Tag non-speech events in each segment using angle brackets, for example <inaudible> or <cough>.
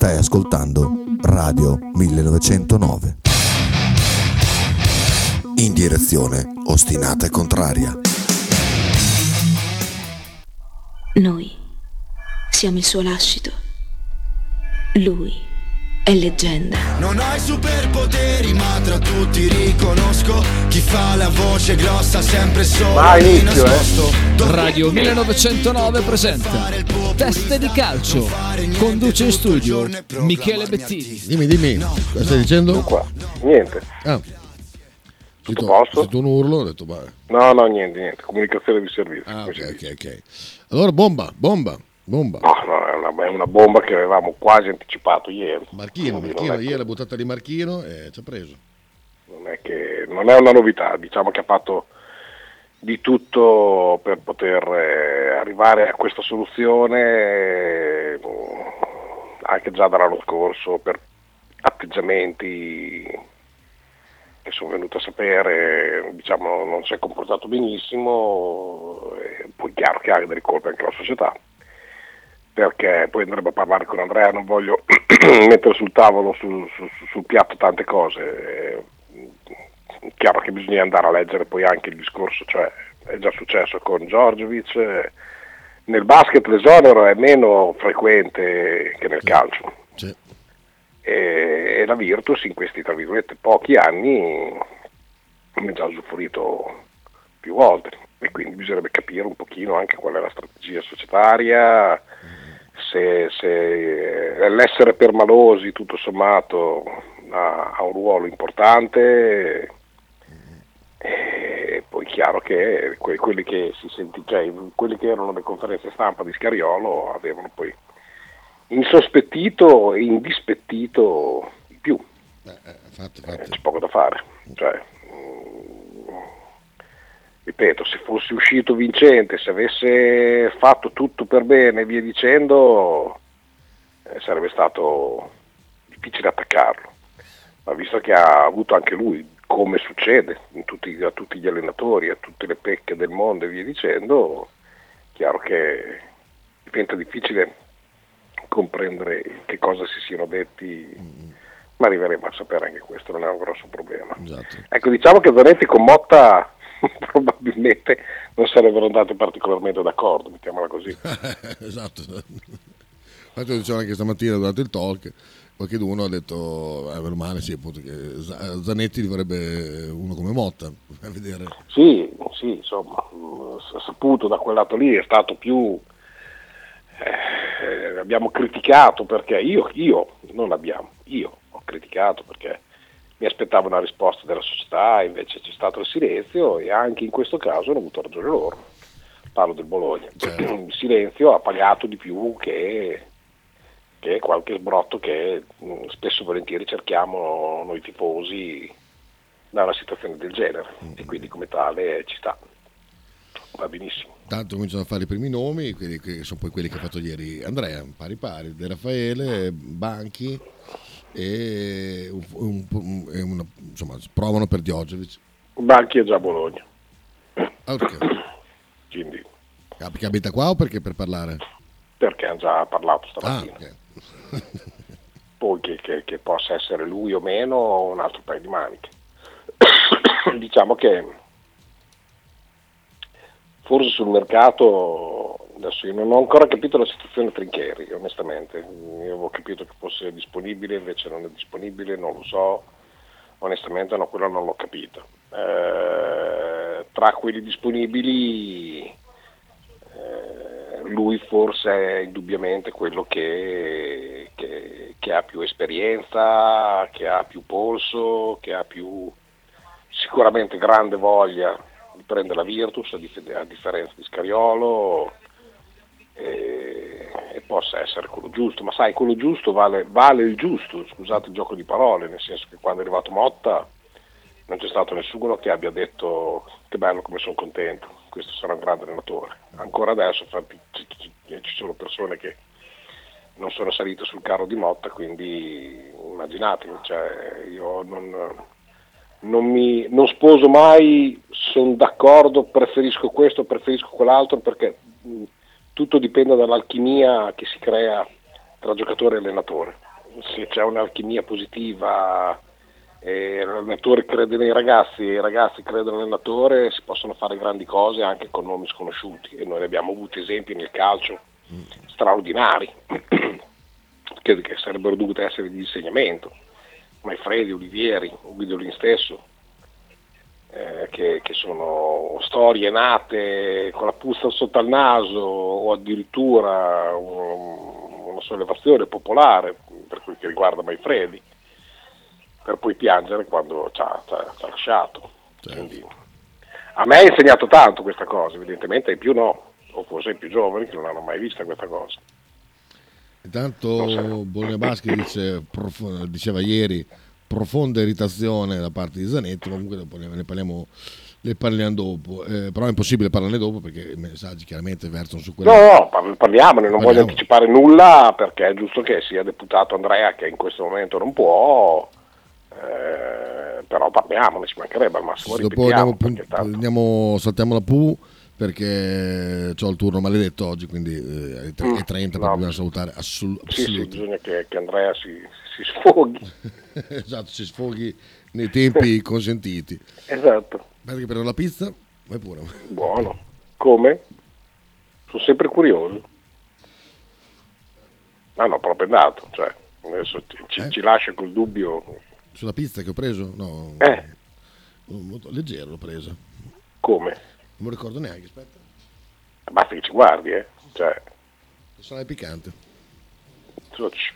Stai ascoltando Radio 1909. In direzione ostinata e contraria. Noi siamo il suo lascito. Lui è leggenda. Non hai superpoteri, ma tra tutti riconosco chi fa la voce grossa sempre solo Vai, inizio, eh. nascosto. Radio 1909 presenta Teste di calcio. Conduce in studio Michele Bettini. Dimmi, dimmi, cosa stai dicendo? Qua. Niente. Ah. Tutto posto? sento un urlo, ho detto, ma... No, no, niente, niente. Comunicazione di servizio. Ah, ok, ok, ok. Allora, bomba, bomba, bomba. No, no, è una, è una bomba che avevamo quasi anticipato ieri. Marchino, Marchino, è che- ieri la buttata di Marchino e ci ha preso. non è che non è una novità, diciamo che ha fatto di tutto per poter eh, arrivare a questa soluzione eh, anche già dall'anno scorso per atteggiamenti che sono venuto a sapere, diciamo non si è comportato benissimo, poi è chiaro che ha delle colpe anche la società perché poi andremo a parlare con Andrea, non voglio <clears throat> mettere sul tavolo, sul, sul- sul piatto tante cose. Eh, chiaro che bisogna andare a leggere poi anche il discorso, cioè è già successo con Giorgiovic, eh, nel basket l'esonero è meno frequente che nel calcio Sì. e, e la Virtus in questi tra virgolette pochi anni ne ha già usufruito più volte e quindi bisognerebbe capire un pochino anche qual è la strategia societaria, se, se l'essere permalosi tutto sommato ha, ha un ruolo importante e poi è chiaro che que- quelli che si senti, cioè, quelli che erano le conferenze stampa di Scariolo avevano poi insospettito e indispettito di più, Eh, eh, infatti, Eh, infatti. c'è poco da fare. Cioè, ripeto, se fosse uscito vincente, se avesse fatto tutto per bene e via dicendo, eh, sarebbe stato difficile attaccarlo. Ma visto che ha avuto anche lui, come succede in tutti- a tutti gli allenatori, a tutte le pecche del mondo e via dicendo, chiaro che diventa difficile comprendere che cosa si siano detti, ma arriveremo a sapere anche questo, non è un grosso problema. Esatto. Ecco, diciamo che Zanetti con Motta <laughs> probabilmente non sarebbero andati particolarmente d'accordo, mettiamola così. <laughs> esatto. Infatti lo dicevo anche stamattina durante il talk, qualcuno ha detto, eh, meno male sì, appunto, che Zanetti vorrebbe uno come Motta, <laughs> a vedere. Sì, sì, insomma, s- saputo da quel lato lì è stato più... eh, abbiamo criticato perché io, io, non abbiamo, io ho criticato perché mi aspettavo una risposta della società, invece c'è stato il silenzio e anche in questo caso hanno avuto ragione loro. Parlo del Bologna. Certo. <clears throat> Il silenzio ha pagato di più che, che qualche sbrotto che mh, spesso e volentieri cerchiamo noi tifosi da una situazione del genere e quindi come tale ci sta. Va benissimo. Tanto cominciano a fare i primi nomi, quelli che sono poi quelli che ha fatto ieri Andrea, pari pari, De Raffaele, Banchi e, un- un- e una- insomma, provano per Diogevic. Banchi è già a Bologna, Ah, <coughs> perché? quindi Ah, perché abita qua o perché per parlare? perché hanno già parlato Ah, stamattina. ok. <laughs> Poi che, che- che possa essere lui o meno un altro paio di maniche. <coughs> diciamo che forse sul mercato adesso io non ho ancora capito la situazione Trincheri, onestamente. Io avevo capito che fosse disponibile, invece non è disponibile, non lo so. Onestamente no, quello non l'ho capito. Eh, tra quelli disponibili eh, lui forse è indubbiamente quello che, che- che ha più esperienza, che ha più polso, che ha più sicuramente grande voglia di prendere la Virtus a, dif- a differenza di Scariolo e, e possa essere quello giusto, ma sai quello giusto vale, vale il giusto, scusate il gioco di parole, nel senso che quando è arrivato Motta non c'è stato nessuno che abbia detto che bello come sono contento, questo sarà un grande allenatore. Ancora adesso infatti, ci, sono persone che non sono salite sul carro di Motta, quindi immaginatevi, cioè, io non, non, mi, non sposo mai, sono d'accordo, preferisco questo, preferisco quell'altro, perché mh, tutto dipende dall'alchimia che si crea tra giocatore e allenatore. se c'è un'alchimia positiva e l'allenatore crede nei ragazzi e i ragazzi credono nell'allenatore, si possono fare grandi cose anche con nomi sconosciuti e noi ne abbiamo avuto esempi nel calcio straordinari <clears throat> che, che sarebbero dovuti essere di insegnamento. Maifredi, Olivieri, Guidolin stesso, eh, che, che, sono storie nate con la puzza sotto al naso o addirittura un, una sollevazione popolare per quel che riguarda Maifredi, per poi piangere quando ci ha, lasciato. Certo. Quindi, a me ha insegnato tanto questa cosa, evidentemente ai più no, o forse ai più giovani che non hanno mai vista questa cosa. Intanto Bologna Baschi dice, prof, diceva ieri profonda irritazione da parte di Zanetti, comunque dopo ne parliamo, ne parliamo dopo, eh, però è impossibile parlarne dopo perché i messaggi chiaramente versano su quello. No, no, parliamone, non voglio anticipare nulla perché è giusto che sia deputato Andrea che in questo momento non può, eh, però parliamone, ci mancherebbe al massimo. Dopo andiamo, tanto... andiamo, saltiamo la PU perché ho il turno maledetto oggi, quindi eh, alle 3.30 no, dobbiamo salutare assolut- sì, sì, bisogna che, che Andrea si, si sfoghi. <laughs> esatto, si sfoghi nei tempi <laughs> consentiti. Esatto. Perché per la pizza, vai pure. Buono. Come? Sono sempre curioso. Ah no, proprio andato, cioè, adesso ci, eh? ci lascia col dubbio. Sulla pizza che ho preso? No. Eh. Leggero l'ho presa. Come? Non mi ricordo neanche, aspetta. Basta che ci guardi, eh. Cioè... Sarà piccante.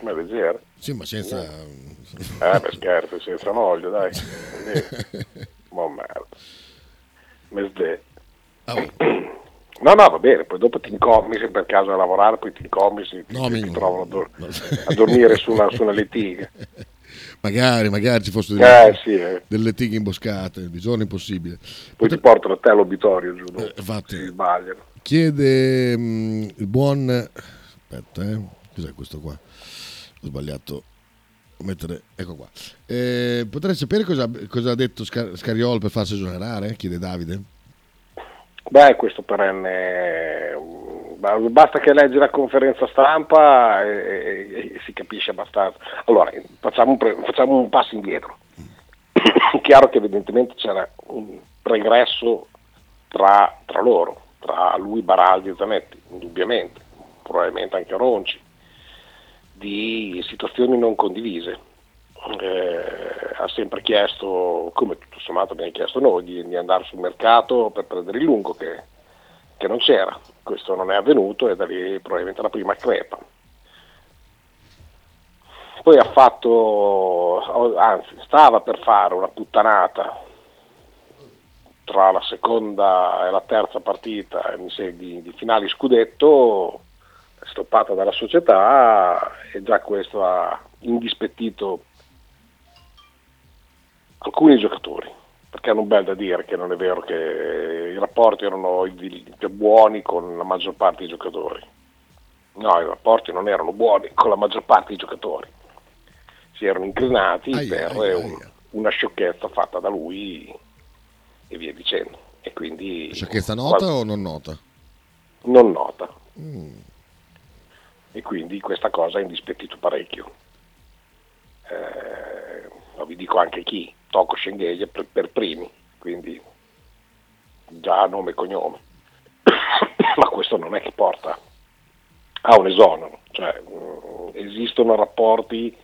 Ma leggera. Sì, ma senza... Eh, per scherzo, senza olio, dai. <laughs> Ma merda. Mesde. Oh. No, no, va bene, poi dopo ti incommi se per caso a lavorare, poi ti incommi se no, ti, ti trovano a, do- a dormire su una, su una lettiga. <laughs> Magari, magari ci fossero delle, eh, sì, eh. delle tighe imboscate, di giorno impossibile. Poi Potre... ti portano a te all'obitorio giù, eh, infatti, si sbagliano. Chiede mh, mm, il buon... Aspetta, eh. cos'è questo qua? Ho sbagliato mettere... Ecco qua. Eh, potrei sapere cosa, cosa, ha detto Scar- Scariolo per farsi esonerare? Chiede Davide. Beh, questo perenne basta che leggi la conferenza stampa e, e, e si capisce abbastanza. Allora, facciamo un, pre, facciamo un passo indietro. Chiaro che evidentemente c'era un pregresso tra, tra, loro, tra lui, Baraldi e Zanetti, indubbiamente, probabilmente anche Ronci, di situazioni non condivise. Eh, ha sempre chiesto, come tutto sommato abbiamo chiesto noi, di, di andare sul mercato per prendere il lungo che che non c'era. Questo non è avvenuto e da lì probabilmente la prima crepa. Poi ha fatto, anzi stava per fare una puttanata tra la seconda e la terza partita di, di finali scudetto, stoppata dalla società e già questo ha indispettito alcuni giocatori perché hanno bel da dire che non è vero che i rapporti erano buoni con la maggior parte dei giocatori. No, i rapporti non erano buoni con la maggior parte dei giocatori. Si erano inclinati aia, per aia, un, aia. una sciocchezza fatta da lui e via dicendo. E quindi, sciocchezza nota qual... o non nota? Non nota. Mm. E quindi questa cosa ha indispettito parecchio. Eh, ma vi dico anche chi Tocco Schengelia per, per primi, quindi già nome e cognome. <coughs> Ma questo non è che porta a un esonero, cioè, mm, esistono rapporti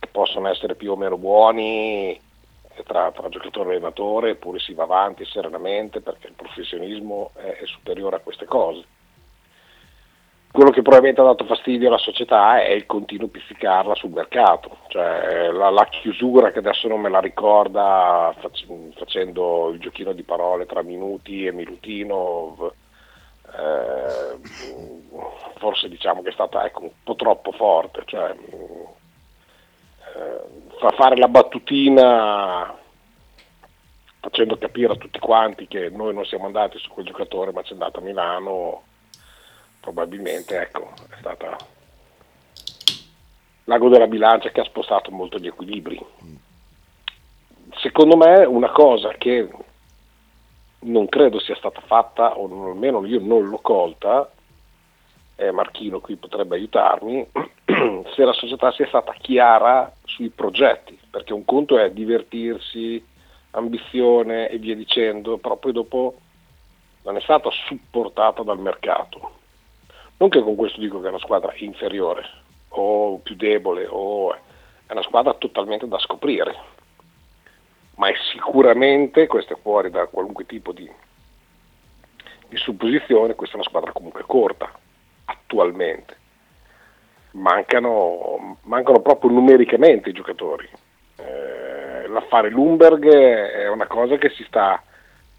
che possono essere più o meno buoni tra, tra giocatore e allenatore, eppure si va avanti serenamente perché il professionismo è, è superiore a queste cose quello che probabilmente ha dato fastidio alla società è il continuo pizzicarla sul mercato, cioè la, la, chiusura che adesso non me la ricorda facendo il giochino di parole tra Minuti e Milutinov, eh, forse diciamo che è stata ecco, un po' troppo forte, cioè, eh, fa fare la battutina facendo capire a tutti quanti che noi non siamo andati su quel giocatore ma c'è andato a Milano probabilmente ecco, è stata l'ago della bilancia che ha spostato molto gli equilibri. Secondo me una cosa che non credo sia stata fatta, o almeno io non l'ho colta, eh, Marchino qui potrebbe aiutarmi, <clears throat> se la società sia stata chiara sui progetti, perché un conto è divertirsi, ambizione e via dicendo, però poi dopo non è stata supportata dal mercato. Non che con questo dico che è una squadra inferiore o più debole, o è una squadra totalmente da scoprire, ma è sicuramente, questo è fuori da qualunque tipo di, di supposizione, questa è una squadra comunque corta, attualmente. Mancano, mancano proprio numericamente i giocatori. Eh, l'affare Lumberg è una cosa che si sta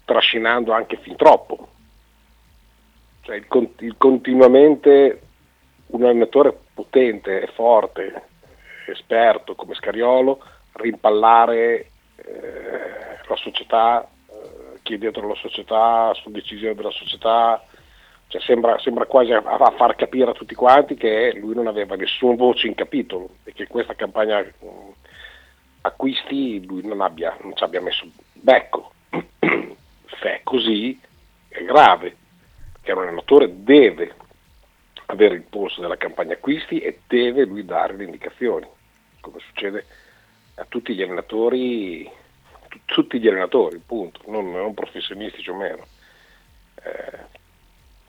trascinando anche fin troppo. Cioè il, il continuamente un allenatore potente forte, esperto come Scariolo, rimpallare eh, la società, eh, chi è dietro la società, su decisione della società, cioè sembra, sembra, quasi a, a, far capire a tutti quanti che lui non aveva nessuna voce in capitolo e che questa campagna mh, acquisti lui non, abbia, non ci abbia messo becco. <clears throat> Se è così è grave, perché un allenatore deve avere il polso della campagna acquisti e deve lui dare le indicazioni, come succede a tutti gli allenatori, tutti gli allenatori, punto, non, non professionistici o meno. Eh,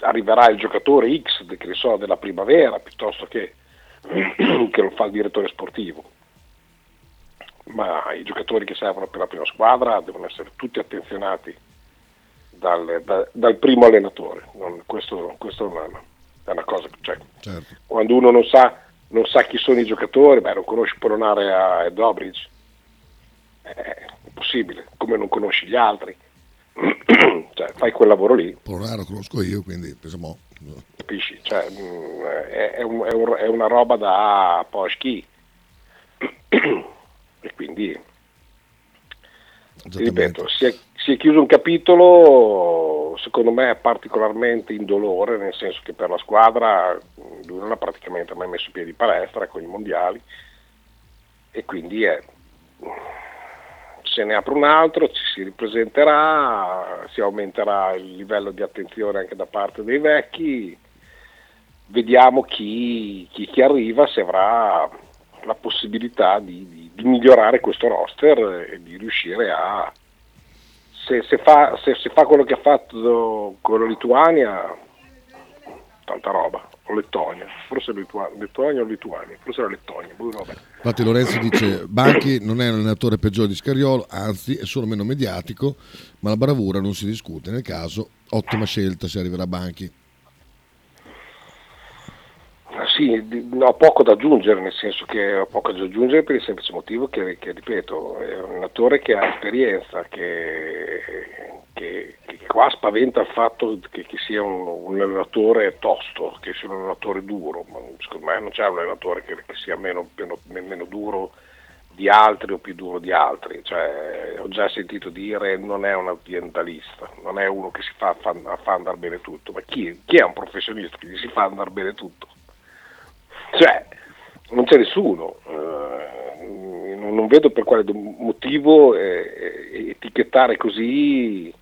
arriverà il giocatore X che so, della primavera piuttosto che, <clears throat> che lo fa il direttore sportivo. Ma i giocatori che servono per la prima squadra devono essere tutti attenzionati dal, da, dal primo allenatore. Non, questo, questo è, una, è una cosa. Cioè, certo. Quando uno non sa, non sa, chi sono i giocatori, beh, non conosci Polonare e Dobrich. È impossibile, come non conosci gli altri <clears throat> cioè, fai quel lavoro lì. Polonare lo conosco io, quindi pensiamo. Capisci? Cioè, mm, è, è, un, è, una roba da Poschi. <clears throat> e quindi, ripeto, si è, si è chiuso un capitolo, secondo me particolarmente indolore, nel senso che per la squadra lui non ha praticamente mai messo piedi in palestra con i mondiali e quindi è se ne apre un altro, ci si ripresenterà, si aumenterà il livello di attenzione anche da parte dei vecchi, vediamo chi, chi, chi arriva se avrà la possibilità di, di, di, migliorare questo roster e di riuscire a... Se, se, fa, se, se fa quello che ha fatto con la Lituania, tanta roba o Lettonia, forse Litua- Lettonia o Lituania, forse era Lettonia. Boh, Infatti Lorenzo dice Banchi non è l'allenatore peggiore di Scariolo, anzi è solo meno mediatico, ma la bravura non si discute. Nel caso, ottima scelta se arriverà Banchi. Sì, ho poco da aggiungere, nel senso che ho poco da aggiungere per il semplice motivo che, che ripeto, è un allenatore che ha esperienza, che, che, che qua spaventa il fatto che, sia un, un, allenatore tosto, che sia un allenatore duro, ma secondo me non c'è un allenatore che, sia meno, meno, meno, duro di altri o più duro di altri, cioè, ho già sentito dire non è un aziendalista, non è uno che si fa, fa, fa andare bene tutto, ma chi, chi, è un professionista che gli si fa andare bene tutto? Cioè, non c'è nessuno. Eh, non vedo per quale motivo eh, etichettare così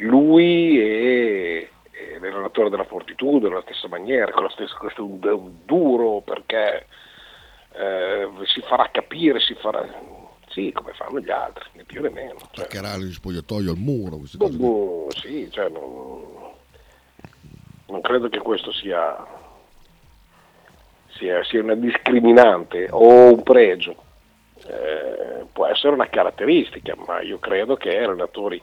lui e, e l'allenatore della Fortitudo nella stessa maniera, con la stessa, questo è un, un duro perché eh, si farà capire, si farà... Sì, come fanno gli altri, né più né meno. Cioè. Attaccherà gli spogliatoio al muro. Boh, boh, sì, cioè non, non credo che questo sia, sia, sia una discriminante o un pregio. Eh, può essere una caratteristica, ma io credo che i relatori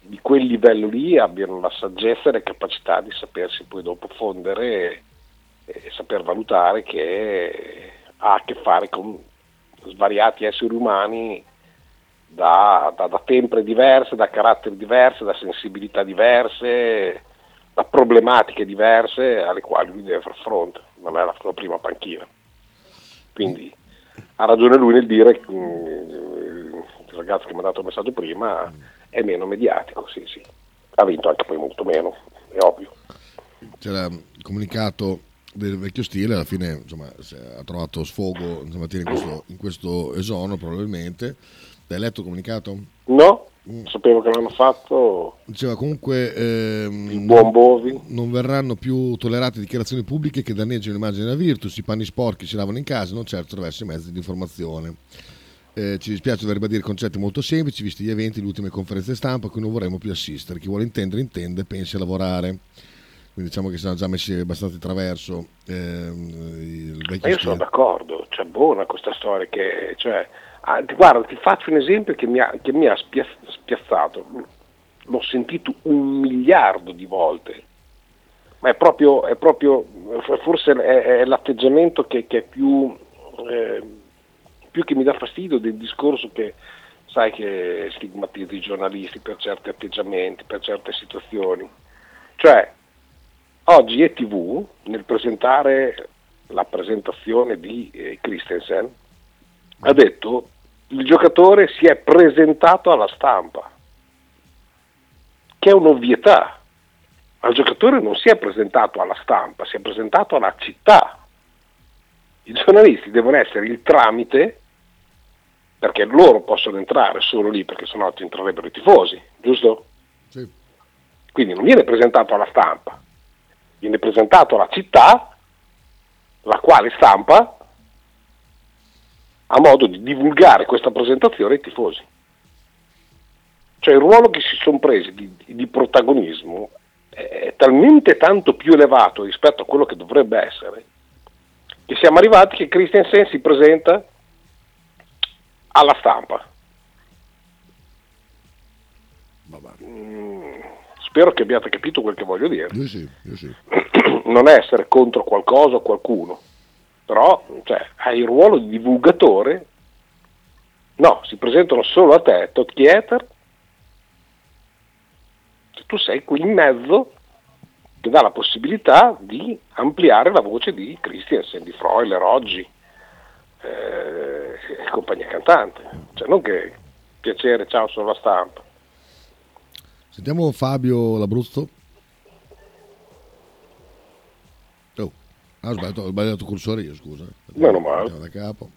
di quel livello lì abbiano la saggezza e la capacità di sapersi poi dopo fondere e, saper valutare che ha a che fare con svariati esseri umani da, da, da sempre diverse, da caratteri diversi, da sensibilità diverse, da problematiche diverse alle quali lui deve far fronte, non è la sua prima panchina. Quindi ha ragione lui nel dire, il ragazzo che mi ha dato il messaggio prima, è meno mediatico, sì, sì. Ha vinto anche poi molto meno, è ovvio. C'era comunicato del vecchio stile, alla fine insomma, ha trovato sfogo insomma, in, questo, in questo esono probabilmente. Hai letto il comunicato? No, sapevo che l'hanno fatto. Diceva comunque ehm, Il buon Bovi. non verranno più tollerate dichiarazioni pubbliche che danneggiano l'immagine della Virtus, i panni sporchi si lavano in casa, non certo attraverso i mezzi di informazione. Eh, ci dispiace dover ribadire concetti molto semplici, visti gli eventi, le ultime conferenze stampa a cui non vorremmo più assistere. Chi vuole intendere, intende, pensi a lavorare. Quindi diciamo che si sono già messi abbastanza di traverso il Ma vecchio io sono d'accordo, cioè buona questa storia che, cioè, ah, guarda, ti faccio un esempio che mi ha, che mi ha spia- spiazzato. L'ho sentito un miliardo di volte, ma è proprio, è proprio forse è, è l'atteggiamento che, che è più, eh, più che mi dà fastidio del discorso che sai che stigmatizza i giornalisti per certi atteggiamenti, per certe situazioni. Cioè, oggi ETV, nel presentare la presentazione di eh, Christensen, ha detto il giocatore si è presentato alla stampa, che è un'ovvietà. Ma il giocatore non si è presentato alla stampa, si è presentato alla città. I giornalisti devono essere il tramite perché loro possono entrare solo lì perché sennò ci entrerebbero i tifosi, giusto? Sì. Quindi non viene presentato alla stampa, viene presentato alla città, la quale stampa ha modo di divulgare questa presentazione ai tifosi. Cioè il ruolo che si sono presi di, di protagonismo è talmente tanto più elevato rispetto a quello che dovrebbe essere, che siamo arrivati che Christensen si presenta alla stampa. Mm, spero che abbiate capito quel che voglio dire. Io sì, io sì. <clears throat> non è essere contro qualcosa o qualcuno, però cioè, hai il ruolo di divulgatore. No, si presentano solo a te, tot Kieter. Tu sei qui in mezzo che dà la possibilità di ampliare la voce di Christiansen, di Freuler oggi eh, compagnia cantante. Cioè, non che piacere, ciao, sono la stampa. Sentiamo Fabio L'Abruzzo. Oh, ah, ho sbagliato, ho sbagliato il cursore io, scusa. Meno male. Da capo.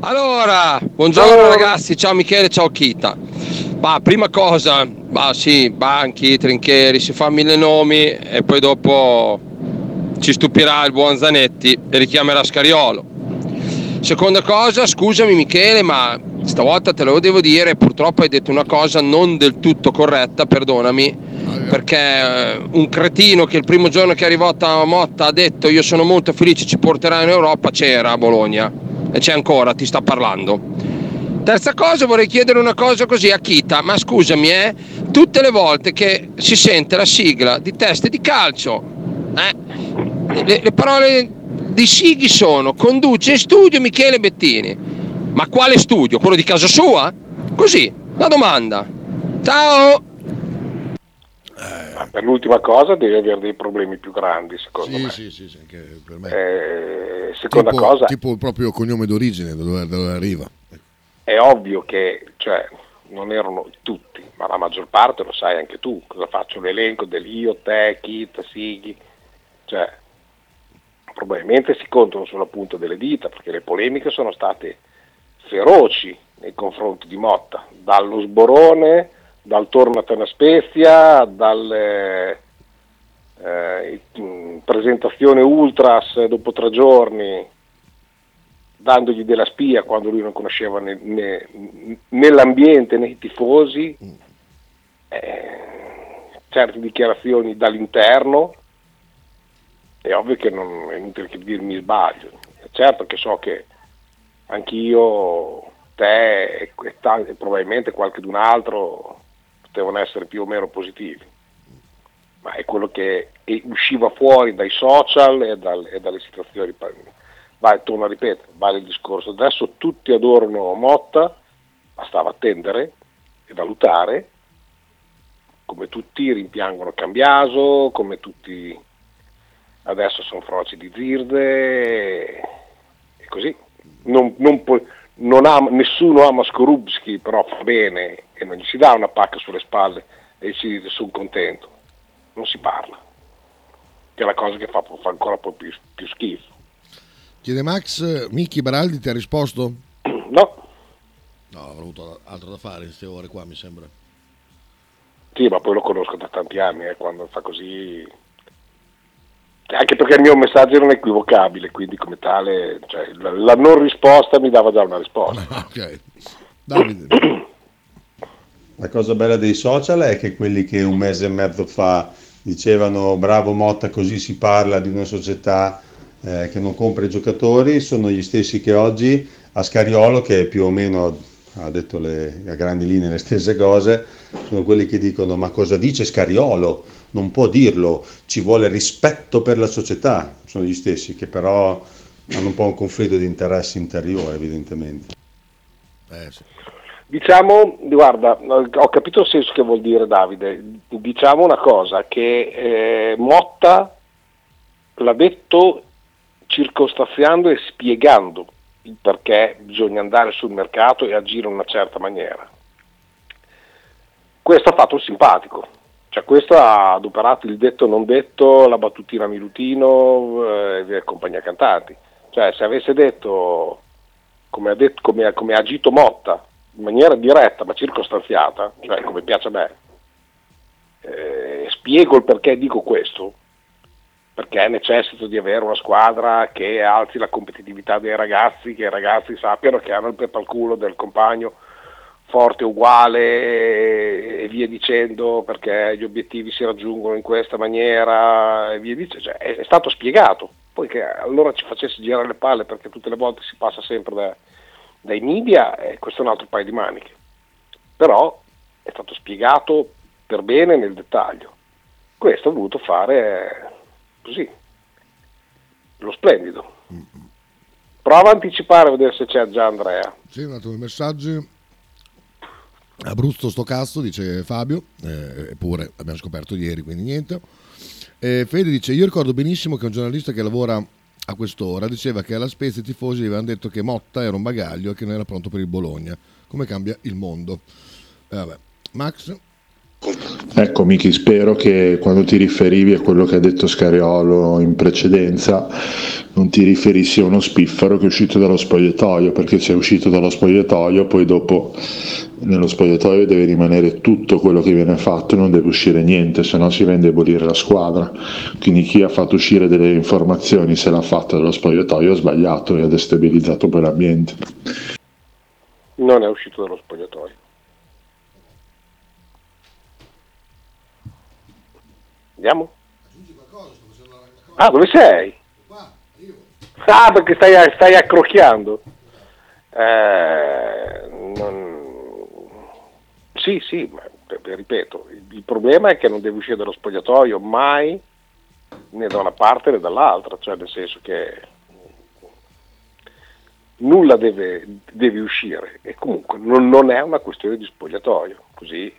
Allora, buongiorno ragazzi, ciao Michele, ciao Kita. Ma prima cosa, ma sì, banchi, trincheri, si fa mille nomi e poi dopo ci stupirà il buon Zanetti e richiamerà Scariolo. Seconda cosa, scusami Michele, ma stavolta te lo devo dire, purtroppo hai detto una cosa non del tutto corretta, perdonami, perché eh, un cretino che il primo giorno che è arrivato a Motta ha detto io sono molto felice, ci porterà in Europa, c'era a Bologna e c'è ancora, ti sta parlando. Terza cosa, vorrei chiedere una cosa così a Kita, ma scusami, eh, tutte le volte che si sente la sigla di teste di calcio, eh, le, le parole di Sighi sono conduce in studio Michele Bettini. Ma quale studio? Quello di casa sua? Così, la domanda. Ciao! Ma per l'ultima cosa devi avere dei problemi più grandi, secondo Sì, me. sì, sì, sì, anche per me. Eh, seconda tipo, cosa, tipo il proprio cognome d'origine, da dove, da dove arriva. è ovvio che cioè, non erano tutti, ma la maggior parte lo sai anche tu. Cosa faccio? L'elenco dell'io, te, Kit, Sighi. Cioè, probabilmente si contano sulla punta delle dita perché le polemiche sono state feroci nei confronti di Motta, dallo sborone, dal tornate a Spezia, dalle eh, presentazione ultras dopo tre giorni dandogli della spia quando lui non conosceva né, né- nell'ambiente né i tifosi, eh, certe dichiarazioni dall'interno, è ovvio che non è inutile che dirmi sbaglio. Certo che so che anch'io, te e, e e probabilmente qualche d'un altro potevano essere più o meno positivi, ma è quello che usciva fuori dai social e, dal- e dalle situazioni. Vai, torno a ripetere, vale il discorso. Adesso tutti adorano Motta, bastava attendere e valutare, come tutti rimpiangono Cambiaso, come tutti adesso sono froci di Zirde e così. Non, non non ama- nessuno ama Skorupski, però fa bene e non gli si dà una pacca sulle spalle e si dice sono contento. Non si parla, che è la cosa che fa, fa ancora più, più schifo. Chiede Max, Micchi Baraldi ti ha risposto? No, No, avrò avuto altro da fare in queste ore qua, mi sembra. Sì, ma poi lo conosco da tanti anni, eh, quando fa così... Anche perché il mio messaggio era inequivocabile, quindi come tale cioè, la, la non risposta mi dava già una risposta. <laughs> ok. Davide. <clears throat> La cosa bella dei social è che quelli che un mese e mezzo fa dicevano bravo Motta così si parla di una società eh, che non compra i giocatori sono gli stessi che oggi a Scariolo che più o meno ha detto le, a grandi linee le stesse cose sono quelli che dicono ma cosa dice Scariolo non può dirlo ci vuole rispetto per la società sono gli stessi che però hanno un po' un conflitto di interessi interiore evidentemente Eh, sì. Diciamo, guarda, ho capito il senso che vuol dire Davide, diciamo una cosa, che eh, Motta l'ha detto circostanziando e spiegando il perché bisogna andare sul mercato e agire in una certa maniera. Questo ha fatto il simpatico, cioè questo ha adoperato il detto non detto, la battutina Milutino eh, e compagnia cantanti. Cioè se avesse detto come ha, detto, come come agito Motta, in maniera diretta ma circostanziata, cioè come piace a me, eh, spiego il perché dico questo, perché necessito di avere una squadra che alzi la competitività dei ragazzi, che i ragazzi sappiano che hanno il petto del compagno forte, uguale e, e via dicendo, perché gli obiettivi si raggiungono in questa maniera e via dicendo, cioè, è, è stato spiegato, poi che allora ci facesse girare le palle perché tutte le volte si passa sempre da- dai media, eh, questo è un altro paio di maniche, però è stato spiegato per bene nel dettaglio. Questo ha voluto fare eh, così, lo splendido. Prova a anticipare a vedere se c'è già Andrea. Sì, un attimo messaggi. Abruzzo sto cazzo, dice Fabio, eh, eppure abbiamo scoperto ieri, quindi niente. Eh, Fede dice, io ricordo benissimo che un giornalista che lavora a quest'ora diceva che alla Spezia i tifosi gli avevano detto che Motta era un bagaglio e che non era pronto per il Bologna. Come cambia il mondo? Eh. Max? Ecco Miki, spero che quando ti riferivi a quello che ha detto Scariolo in precedenza non ti riferissi a uno spiffero che è uscito dallo spogliatoio, perché se è uscito dallo spogliatoio poi dopo nello spogliatoio deve rimanere tutto quello che viene fatto non deve uscire niente, se no si va a indebolire la squadra. Quindi chi ha fatto uscire delle informazioni se l'ha fatta dallo spogliatoio ha sbagliato e ha destabilizzato poi l'ambiente. Non è uscito dallo spogliatoio. Andiamo? Ah, dove sei? Ah, perché stai, stai accrocchiando. Eh, non- Sì, sì, ma ripeto, il, problema è che non deve uscire dallo spogliatoio mai né da una parte né dall'altra, cioè nel senso che nulla deve, deve uscire e comunque non, non è una questione di spogliatoio, così,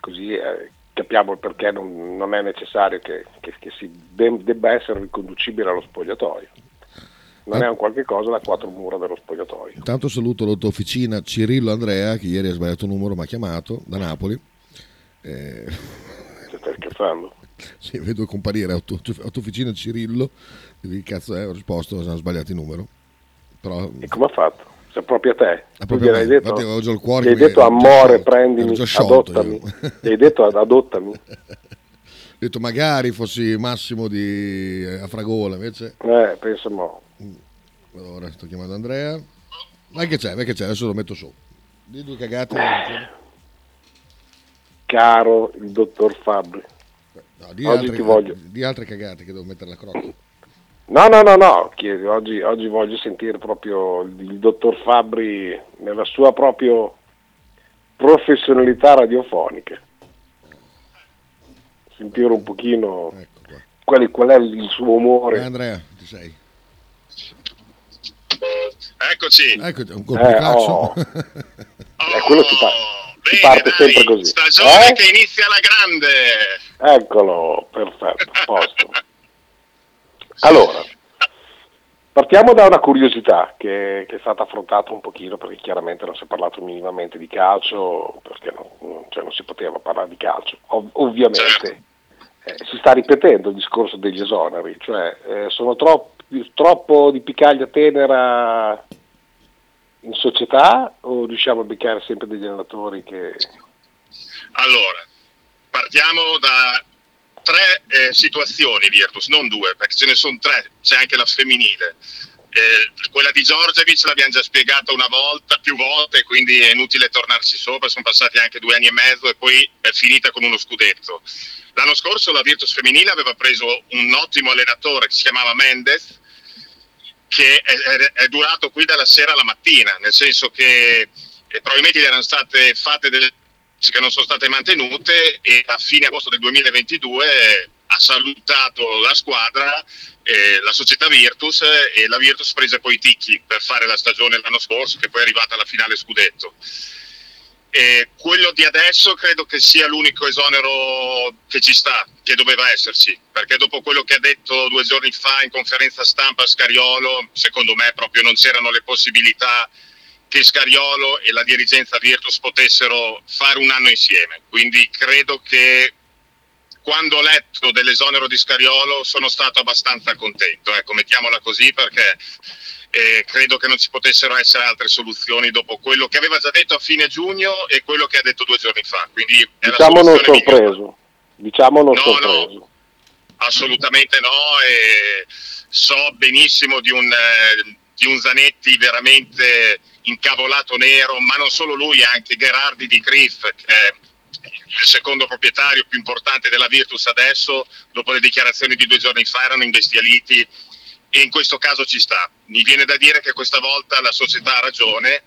così eh, capiamo il perché non, non è necessario che, che- che si de- debba essere riconducibile allo spogliatoio. Non è un qualche cosa da quattro mura dello spogliatoio. Intanto saluto l'autofficina Cirillo Andrea, che ieri ha sbagliato un numero, mi ha chiamato da Napoli. Eh, stai scherzando? <laughs> sì, vedo comparire auto- autofficina Cirillo. Che cazzo è? Ho risposto, hanno sbagliato il numero. Però E come ha fatto? Se proprio a te. Ah, proprio gli hai detto, Infatti avevo già il cuore gli hai detto amore, prendimi, adottami. <laughs> Gli hai detto ad- adottami. ho detto magari fossi Massimo di eh, Afragola, invece Eh, pensa mo. allora sto chiamando Andrea. Vai che c'è, vai che c'è, adesso lo metto su. Di due cagate. Caro il dottor Fabri. No, di, Oggi altre, ti voglio. di altre cagate che devo mettere la crocca. No, no, no, no, oggi, oggi voglio sentire proprio il, dottor Fabri nella sua proprio professionalità radiofonica. Sentire un pochino qual, qual è il suo umore. Eh, Andrea, ci sei? Eccoci. Ecco, un colpo di Eh, oh. <laughs> Eh, quello si, pa- si parte sempre così. Stagione Eh? che inizia alla grande. Eccolo, perfetto, a posto. <laughs> Allora, partiamo da una curiosità che, che è stata affrontata un pochino perché chiaramente non si è parlato minimamente di calcio, perché non, cioè non si poteva parlare di calcio. Ov- ovviamente eh, si sta ripetendo il discorso degli esoneri, cioè eh, sono troppi- troppo di picaglia tenera in società o riusciamo a beccare sempre degli allenatori che... Allora, partiamo da tre eh, situazioni Virtus, non due, perché ce ne sono tre, c'è anche la femminile. Eh, quella di Giorgevic l'abbiamo già spiegata una volta, più volte, quindi è inutile tornarci sopra, sono passati anche due anni e mezzo e poi è finita con uno scudetto. L'anno scorso la Virtus femminile aveva preso un ottimo allenatore che si chiamava Mendes, che è, è, è durato qui dalla sera alla mattina, nel senso che eh, probabilmente erano state fatte delle che non sono state mantenute e a fine agosto del 2022 ha salutato la squadra, eh, la società Virtus e la Virtus prese poi i ticchi per fare la stagione l'anno scorso che poi è arrivata alla finale scudetto. E quello di adesso credo che sia l'unico esonero che ci sta, che doveva esserci, perché dopo quello che ha detto due giorni fa in conferenza stampa Scariolo, secondo me proprio non c'erano le possibilità che Scariolo e la dirigenza Virtus potessero fare un anno insieme. Quindi credo che quando ho letto dell'esonero di Scariolo sono stato abbastanza contento, ecco, mettiamola così perché eh, credo che non ci potessero essere altre soluzioni dopo quello che aveva già detto a fine giugno e quello che ha detto due giorni fa. Quindi diciamo non sorpreso. Diciamo non no, sorpreso. No, assolutamente no. E so benissimo di un, eh, di un Zanetti veramente incavolato nero, ma non solo lui, anche Gerardi di Griff, che è il secondo proprietario più importante della Virtus adesso, dopo le dichiarazioni di due giorni fa, erano imbestialiti e in questo caso ci sta. Mi viene da dire che questa volta la società ha ragione,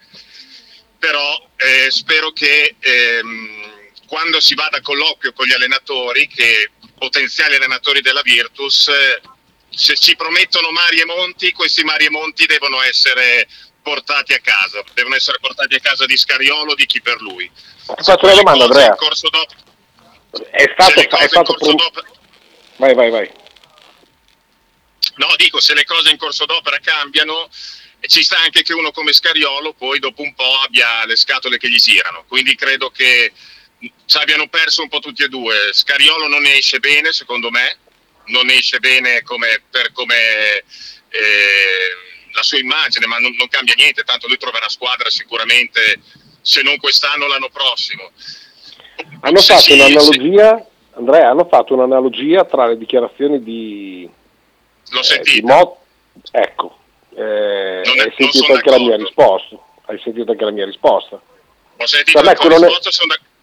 però eh, spero che ehm, quando si vada a colloquio con gli allenatori, che potenziali allenatori della Virtus, eh, se ci promettono mari e monti, questi mari e monti devono essere portati a casa, devono essere portati a casa di Scariolo, di chi per lui. Faccio una domanda Andrea. Dopo, è stato, è stato prom- dopo, Vai, vai, vai. No, dico, se le cose in corso d'opera cambiano, ci sta anche che uno come Scariolo poi dopo un po' abbia le scatole che gli girano. Quindi credo che ci abbiano perso un po' tutti e due. Scariolo non ne esce bene, secondo me, non ne esce bene come, per come eh, la sua immagine, ma non, non cambia niente, tanto lui troverà squadra sicuramente, se non quest'anno, l'anno prossimo. Hanno Sì, fatto sì, un'analogia, Andrea, hanno fatto un'analogia tra le dichiarazioni di, L'ho eh, sentito. di Mot- ecco, eh, Non è- hai sentito anche la mia d'accordo. risposta, hai sentito anche la mia risposta. Ho sentito a me il tuo quello ne- risposta, sono d'accordo.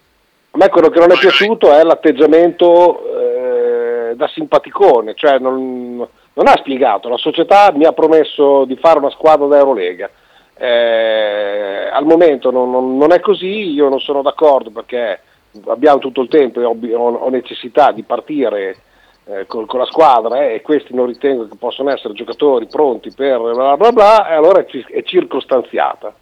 A me quello che non è Vai, vai. piaciuto è l'atteggiamento eh, da simpaticone, cioè non, non ha spiegato, la società mi ha promesso di fare una squadra da Eurolega, Eh, al momento non, non- non è così, io non sono d'accordo perché abbiamo tutto il tempo e ho, ho- necessità di partire eh, col- con, la squadra eh, e questi non ritengo che possano essere giocatori pronti per bla bla bla, e allora è, è circostanziata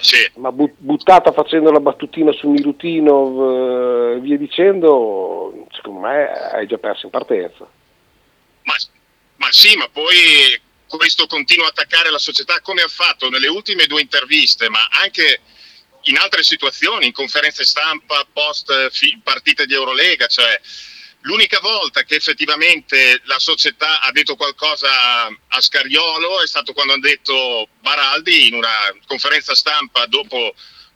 Sì. ma bu- buttata facendo la battutina su Milutinov e via dicendo, secondo me hai già perso in partenza. Ma, sì, ma poi questo continua a attaccare la società come ha fatto nelle ultime due interviste, ma anche in altre situazioni, in conferenze stampa, post fi- partite di Eurolega, cioè l'unica volta che effettivamente la società ha detto qualcosa a Scariolo è stato quando ha detto Baraldi in una conferenza stampa dopo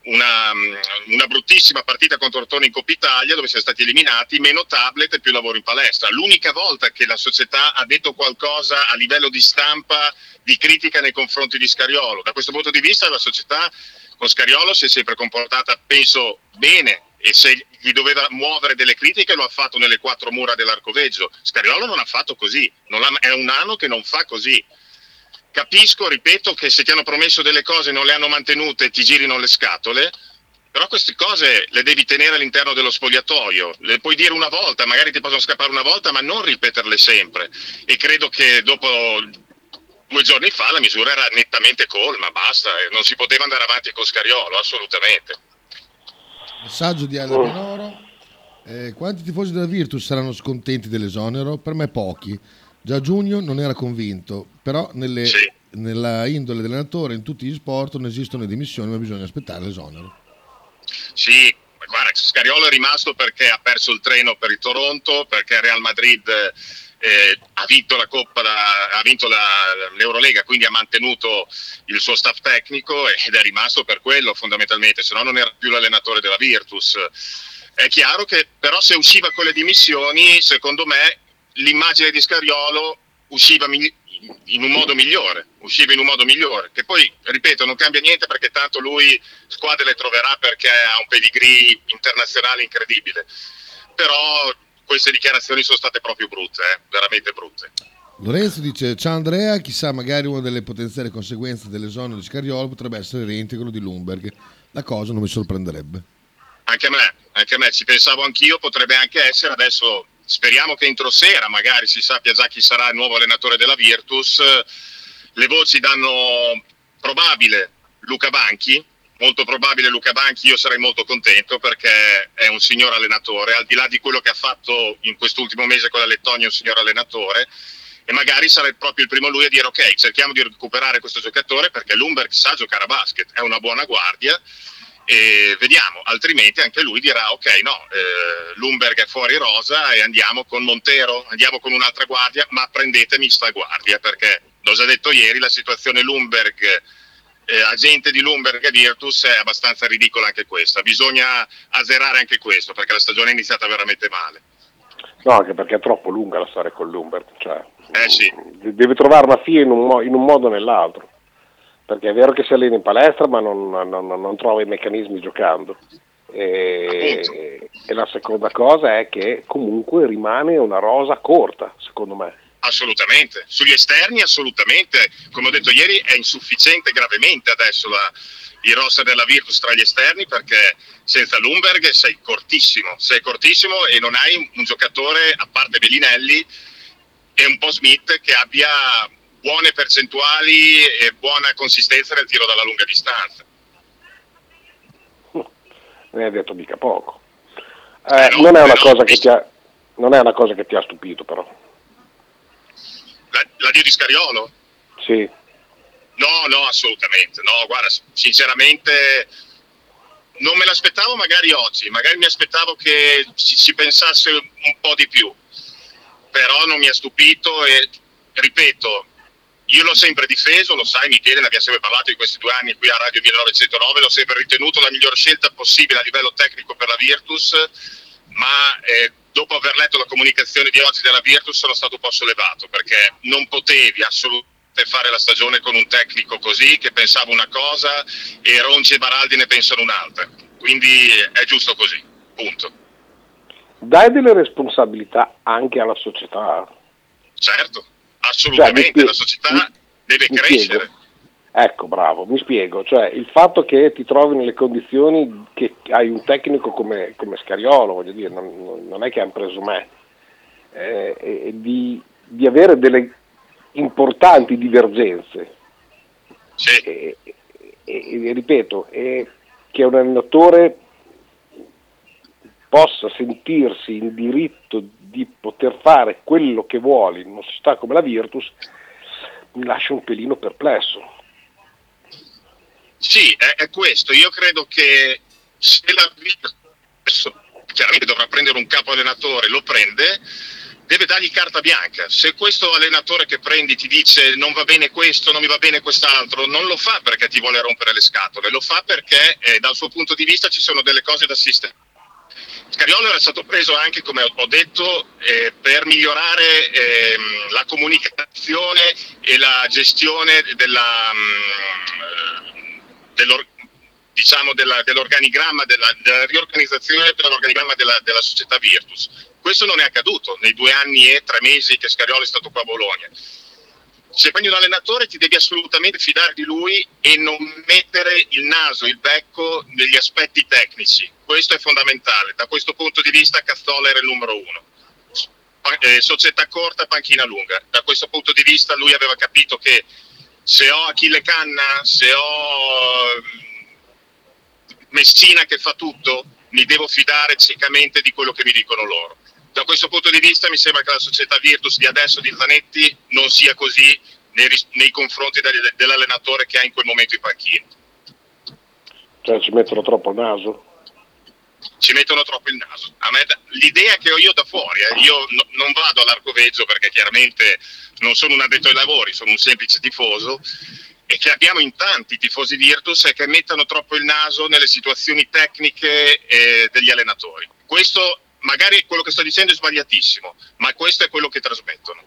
una, mm, una bruttissima partita contro Ortone in Coppa Italia dove siamo stati eliminati, meno tablet e più lavoro in palestra. L'unica volta che la società ha detto qualcosa a livello di stampa di critica nei confronti di Scariolo. Da questo punto di vista la società con Scariolo si è sempre comportata, penso, bene e se gli doveva muovere delle critiche lo ha fatto nelle quattro mura dell'Arcoveggio. Scariolo non ha fatto così, ha- è un anno che non fa così. Capisco, ripeto, che se ti hanno promesso delle cose e non le hanno mantenute ti girino le scatole, però queste cose le devi tenere all'interno dello spogliatoio, le puoi dire una volta, magari ti possono scappare una volta, ma non ripeterle sempre. E credo che dopo due giorni fa la misura era nettamente colma, basta, non si poteva andare avanti con Scariolo, assolutamente. Messaggio di Anna Pianoro. Eh, quanti tifosi della Virtus saranno scontenti dell'esonero? Per me pochi. Già giugno non era convinto, però nelle- Sì. nella indole dell'allenatore in tutti gli sport non esistono dimissioni, ma bisogna aspettare l'esonero. Sì, guarda, Scariolo è rimasto perché ha perso il treno per il Toronto, perché Real Madrid eh, ha vinto la Coppa, da, ha vinto la, l'Eurolega, quindi ha mantenuto il suo staff tecnico ed è rimasto per quello fondamentalmente, se no non era più l'allenatore della Virtus. È chiaro che però se usciva con le dimissioni, secondo me l'immagine di Scariolo usciva in un modo migliore, usciva in un modo migliore, che poi, ripeto, non cambia niente perché tanto lui squadre le troverà perché ha un pedigree internazionale incredibile, però queste dichiarazioni sono state proprio brutte, eh, veramente brutte. Lorenzo dice: Ciao Andrea, chissà, magari una delle potenziali conseguenze dell'esonero di Scariolo potrebbe essere il reintegro di Lumberg. La cosa non mi sorprenderebbe. Anche a me, anche a me, ci pensavo anch'io, potrebbe anche essere. Adesso speriamo che entro sera magari si sappia già chi sarà il nuovo allenatore della Virtus. Le voci danno probabile Luca Banchi, molto probabile Luca Banchi, io sarei molto contento perché è un signor allenatore, al di là di quello che ha fatto in quest'ultimo mese con la Lettonia, un signor allenatore e magari sarà proprio il primo lui a dire ok, cerchiamo di recuperare questo giocatore perché Lumberg sa giocare a basket, è una buona guardia e vediamo, altrimenti anche lui dirà ok no, eh, Lumberg è fuori rosa e andiamo con Montero, andiamo con un'altra guardia, ma prendetemi sta guardia perché l'ho già detto ieri, la situazione Lumberg eh, agente di Lumberg e Virtus è abbastanza ridicola anche questa. Bisogna azzerare anche questo perché la stagione è iniziata veramente male. No, anche perché è troppo lunga la storia con Lumberg. Cioè, eh sì. Deve trovare una fine in un, in un, modo o nell'altro. Perché è vero che si allena in palestra, ma non, non, non trova i meccanismi giocando. E, e la seconda cosa è che comunque rimane una rosa corta, secondo me. Assolutamente, sugli esterni assolutamente, come ho detto ieri è insufficiente gravemente adesso la, il roster della Virtus tra gli esterni perché senza Lumberg sei cortissimo, sei cortissimo e non hai un giocatore a parte Bellinelli e un po' Smith che abbia buone percentuali e buona consistenza nel tiro dalla lunga distanza. <laughs> Ne hai detto mica poco. Eh, eh no, non, è ha, non è una cosa che ti ha stupito però. L'addio di Scariolo? Sì. No, no, assolutamente. No, guarda, sinceramente non me l'aspettavo magari oggi, magari mi aspettavo che ci, ci pensasse un po' di più, però non mi ha stupito e ripeto, io l'ho sempre difeso, lo sai Michele, ne abbiamo sempre parlato di questi due anni qui a Radio 1909, l'ho sempre ritenuto la miglior scelta possibile a livello tecnico per la Virtus, ma eh, dopo aver letto la comunicazione di oggi della Virtus sono stato un po' sollevato perché non potevi assolutamente fare la stagione con un tecnico così che pensava una cosa e Ronci e Baraldi ne pensano un'altra. Quindi è giusto così, punto. Dai delle responsabilità anche alla società. Certo, assolutamente, cioè, la società deve crescere. Spiego. Ecco, bravo, mi spiego, cioè il fatto che ti trovi nelle condizioni che hai un tecnico come, come Scariolo, voglio dire, non, non, è che hanno preso me, eh, di, di, avere delle importanti divergenze. Sì. E, e, e, ripeto, che un allenatore possa sentirsi in diritto di poter fare quello che vuole in una società come la Virtus mi lascia un pelino perplesso. Sì, è, è questo. Io credo che se la Virtus chiaramente dovrà prendere un capo allenatore, lo prende, deve dargli carta bianca. Se questo allenatore che prendi ti dice non va bene questo, non mi va bene quest'altro, non lo fa perché ti vuole rompere le scatole, lo fa perché eh, dal suo punto di vista ci sono delle cose da sistemare. Scariolo era stato preso anche, come ho detto, eh, per migliorare eh, la comunicazione e la gestione della, mm, diciamo della, dell'organigramma, della, della, riorganizzazione dell'organigramma della, società Virtus. Questo non è accaduto nei due anni e tre mesi che Scariolo è stato qua a Bologna. Se prendi un allenatore ti devi assolutamente fidare di lui e non mettere il naso, il becco negli aspetti tecnici. Questo è fondamentale. Da questo punto di vista Cazzola era il numero uno. Eh, società corta, panchina lunga. Da questo punto di vista lui aveva capito che se ho Achille Canna, se ho mm, Messina che fa tutto, mi devo fidare ciecamente di quello che mi dicono loro. Da questo punto di vista mi sembra che la società Virtus di adesso di Zanetti non sia così nei, nei confronti del, dell'allenatore che ha in quel momento i panchini. Cioè ci mettono troppo il naso? Ci mettono troppo il naso. Me, l'idea che ho io da fuori, eh, io no, non vado all'arcoveggio perché chiaramente non sono un addetto ai lavori, sono un semplice tifoso e che abbiamo in tanti tifosi Virtus è che mettano troppo il naso nelle situazioni tecniche eh, degli allenatori. Questo magari quello che sto dicendo è sbagliatissimo, ma questo è quello che trasmettono.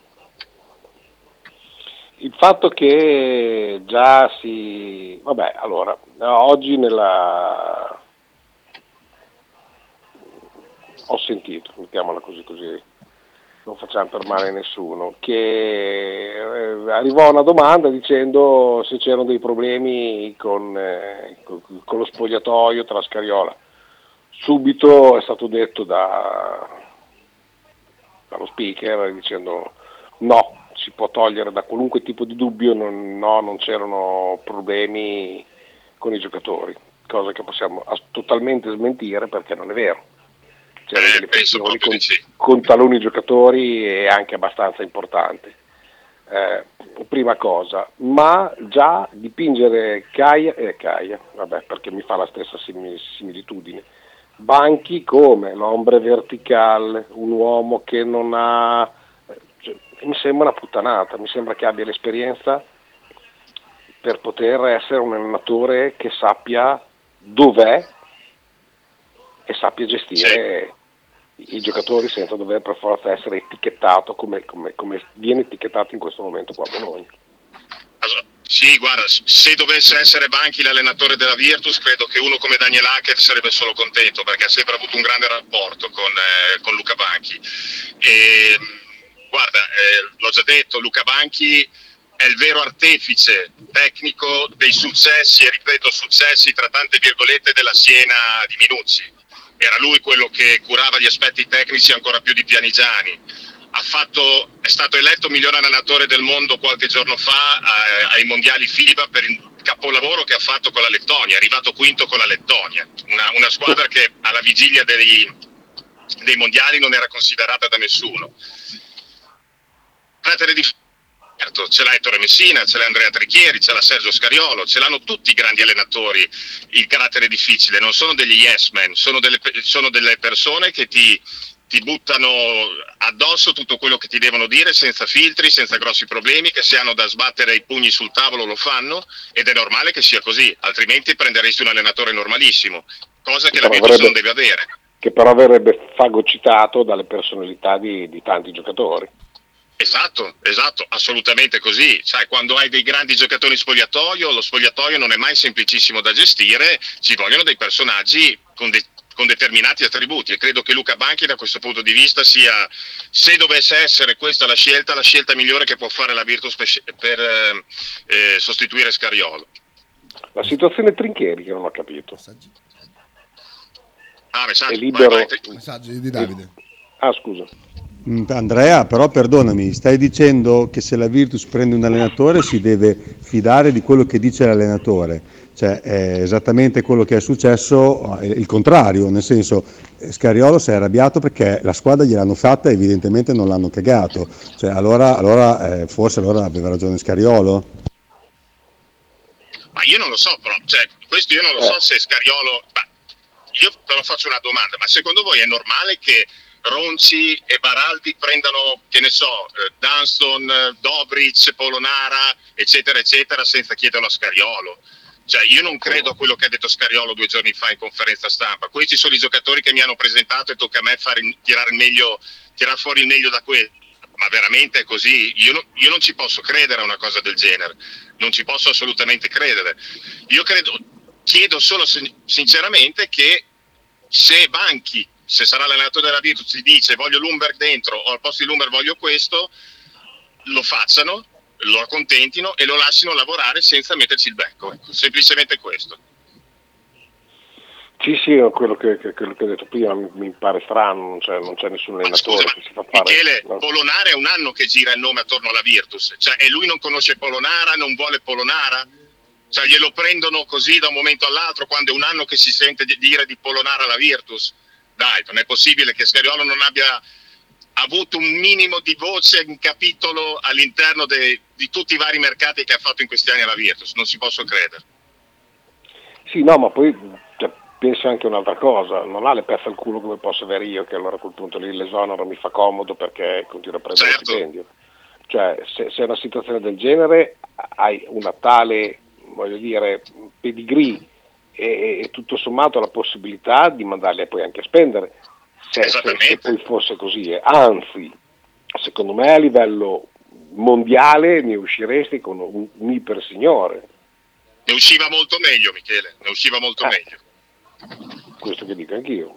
Il fatto che già si... Vabbè, allora, oggi nella... ho sentito, mettiamola così così, non facciamo per male nessuno, che eh, arrivò una domanda dicendo se c'erano dei problemi con, eh, con lo spogliatoio tra Scariola. Subito è stato detto da, dallo speaker dicendo no, si può togliere da qualunque tipo di dubbio, non, no, non c'erano problemi con i giocatori, cosa che possiamo totalmente smentire perché non è vero. C'erano Eh, delle pressioni con, sì. con taluni giocatori e anche abbastanza importanti. Eh, prima cosa, ma già dipingere Caia, eh, Caia, vabbè perché mi fa la stessa simi- similitudine, Banchi come l'ombre verticale, un uomo che non ha, cioè, mi sembra una puttanata, mi sembra che abbia l'esperienza per poter essere un allenatore che sappia dov'è e sappia gestire i giocatori senza dover per forza essere etichettato come, come- come viene etichettato in questo momento qua a Bologna. Sì, guarda, se dovesse essere Banchi l'allenatore della Virtus, credo che uno come Daniel Hackett sarebbe solo contento perché ha sempre avuto un grande rapporto con, eh, con Luca Banchi. E, guarda, eh, l'ho già detto, Luca Banchi è il vero artefice tecnico dei successi, e ripeto successi tra tante virgolette, della Siena di Minucci. Era lui quello che curava gli aspetti tecnici ancora più di Pianigiani fatto, è stato eletto miglior allenatore del mondo qualche giorno fa eh, ai mondiali FIBA per il capolavoro che ha fatto con la Lettonia, è arrivato quinto con la Lettonia, una, una squadra che alla vigilia dei, dei mondiali non era considerata da nessuno. Carattere di certo, ce l'ha Ettore Messina, ce l'ha Andrea Trichieri, ce l'ha Sergio Scariolo, ce l'hanno tutti i grandi allenatori il carattere difficile, non sono degli yes men, sono delle, sono delle persone che ti, ti buttano addosso tutto quello che ti devono dire senza filtri, senza grossi problemi, che se hanno da sbattere i pugni sul tavolo lo fanno ed è normale che sia così, altrimenti prenderesti un allenatore normalissimo, cosa che la Però Virtus non deve avere. che però verrebbe fagocitato dalle personalità di, di tanti giocatori. Esatto, esatto, assolutamente così. Sai, quando hai dei grandi giocatori in spogliatoio, lo spogliatoio non è mai semplicissimo da gestire, ci vogliono dei personaggi con, de- con determinati attributi e credo che Luca Banchi da questo punto di vista sia, se dovesse essere questa la scelta, la scelta migliore che può fare la Virtus per, per, eh, eh, sostituire Scariolo. La situazione Trincheri che non ho capito. Ah, messaggio, È libero. vai, vai, Messaggi di Davide. Ah, scusa. Mm, Andrea, però perdonami, stai dicendo che se la Virtus prende un allenatore si deve fidare di quello che dice l'allenatore, cioè è esattamente quello che è successo, eh, il contrario, nel senso eh, Scariolo si è arrabbiato perché la squadra gliel'hanno fatta e evidentemente non l'hanno cagato, cioè allora, allora, eh, forse allora aveva ragione Scariolo? Ma io non lo so, però, cioè, questo io non lo so se Scariolo. ma io però faccio una domanda: ma secondo voi è normale che Ronci e Baraldi prendano, che ne so, eh, Dunston, eh, Dobric, Polonara, eccetera, eccetera, senza chiederlo a Scariolo? Cioè, io non credo a quello che ha detto Scariolo due giorni fa in conferenza stampa. Questi sono i giocatori che mi hanno presentato e tocca a me fare, tirare, il meglio, tirar fuori il meglio da questo. Ma veramente è così? Io, no- io non ci posso credere a una cosa del genere, non ci posso assolutamente credere. Io credo, chiedo solo sin- sinceramente che se Banchi, se sarà l'allenatore della Virtus, ti dice voglio Lumberg dentro o al posto di Lumberg voglio questo, lo facciano, lo accontentino e lo lasciano lavorare senza metterci il becco. Ecco, semplicemente questo. Sì, sì, quello che, che- quello che ho detto prima mi, mi pare strano, non c'è, non c'è nessun allenatore che si fa fare. Michele, no? Polonara è un anno che gira il nome attorno alla Virtus, cioè, e lui non conosce Polonara, non vuole Polonara, cioè glielo prendono così da un momento all'altro quando è un anno che si sente di- dire di Polonara alla Virtus. Dai, non è possibile che Scariolo non abbia avuto un minimo di voce in capitolo all'interno de- di tutti i vari mercati che ha fatto in questi anni alla Virtus, non si posso credere. Sì, no, ma poi cioè, penso anche un'altra cosa, non ha le pezze al culo come posso avere io, che allora a quel punto lì l'esonero mi fa comodo perché continuo a prendere Certo. stipendio. Cioè, se, se è una situazione del genere hai una tale, voglio dire, pedigree e, e tutto sommato la possibilità di mandarli poi anche a spendere, se, se- se poi fosse così. Anzi, secondo me a livello mondiale ne usciresti con un, un iper signore, Ne usciva molto meglio, Michele, ne usciva molto Eh. meglio. questo che dico anch'io.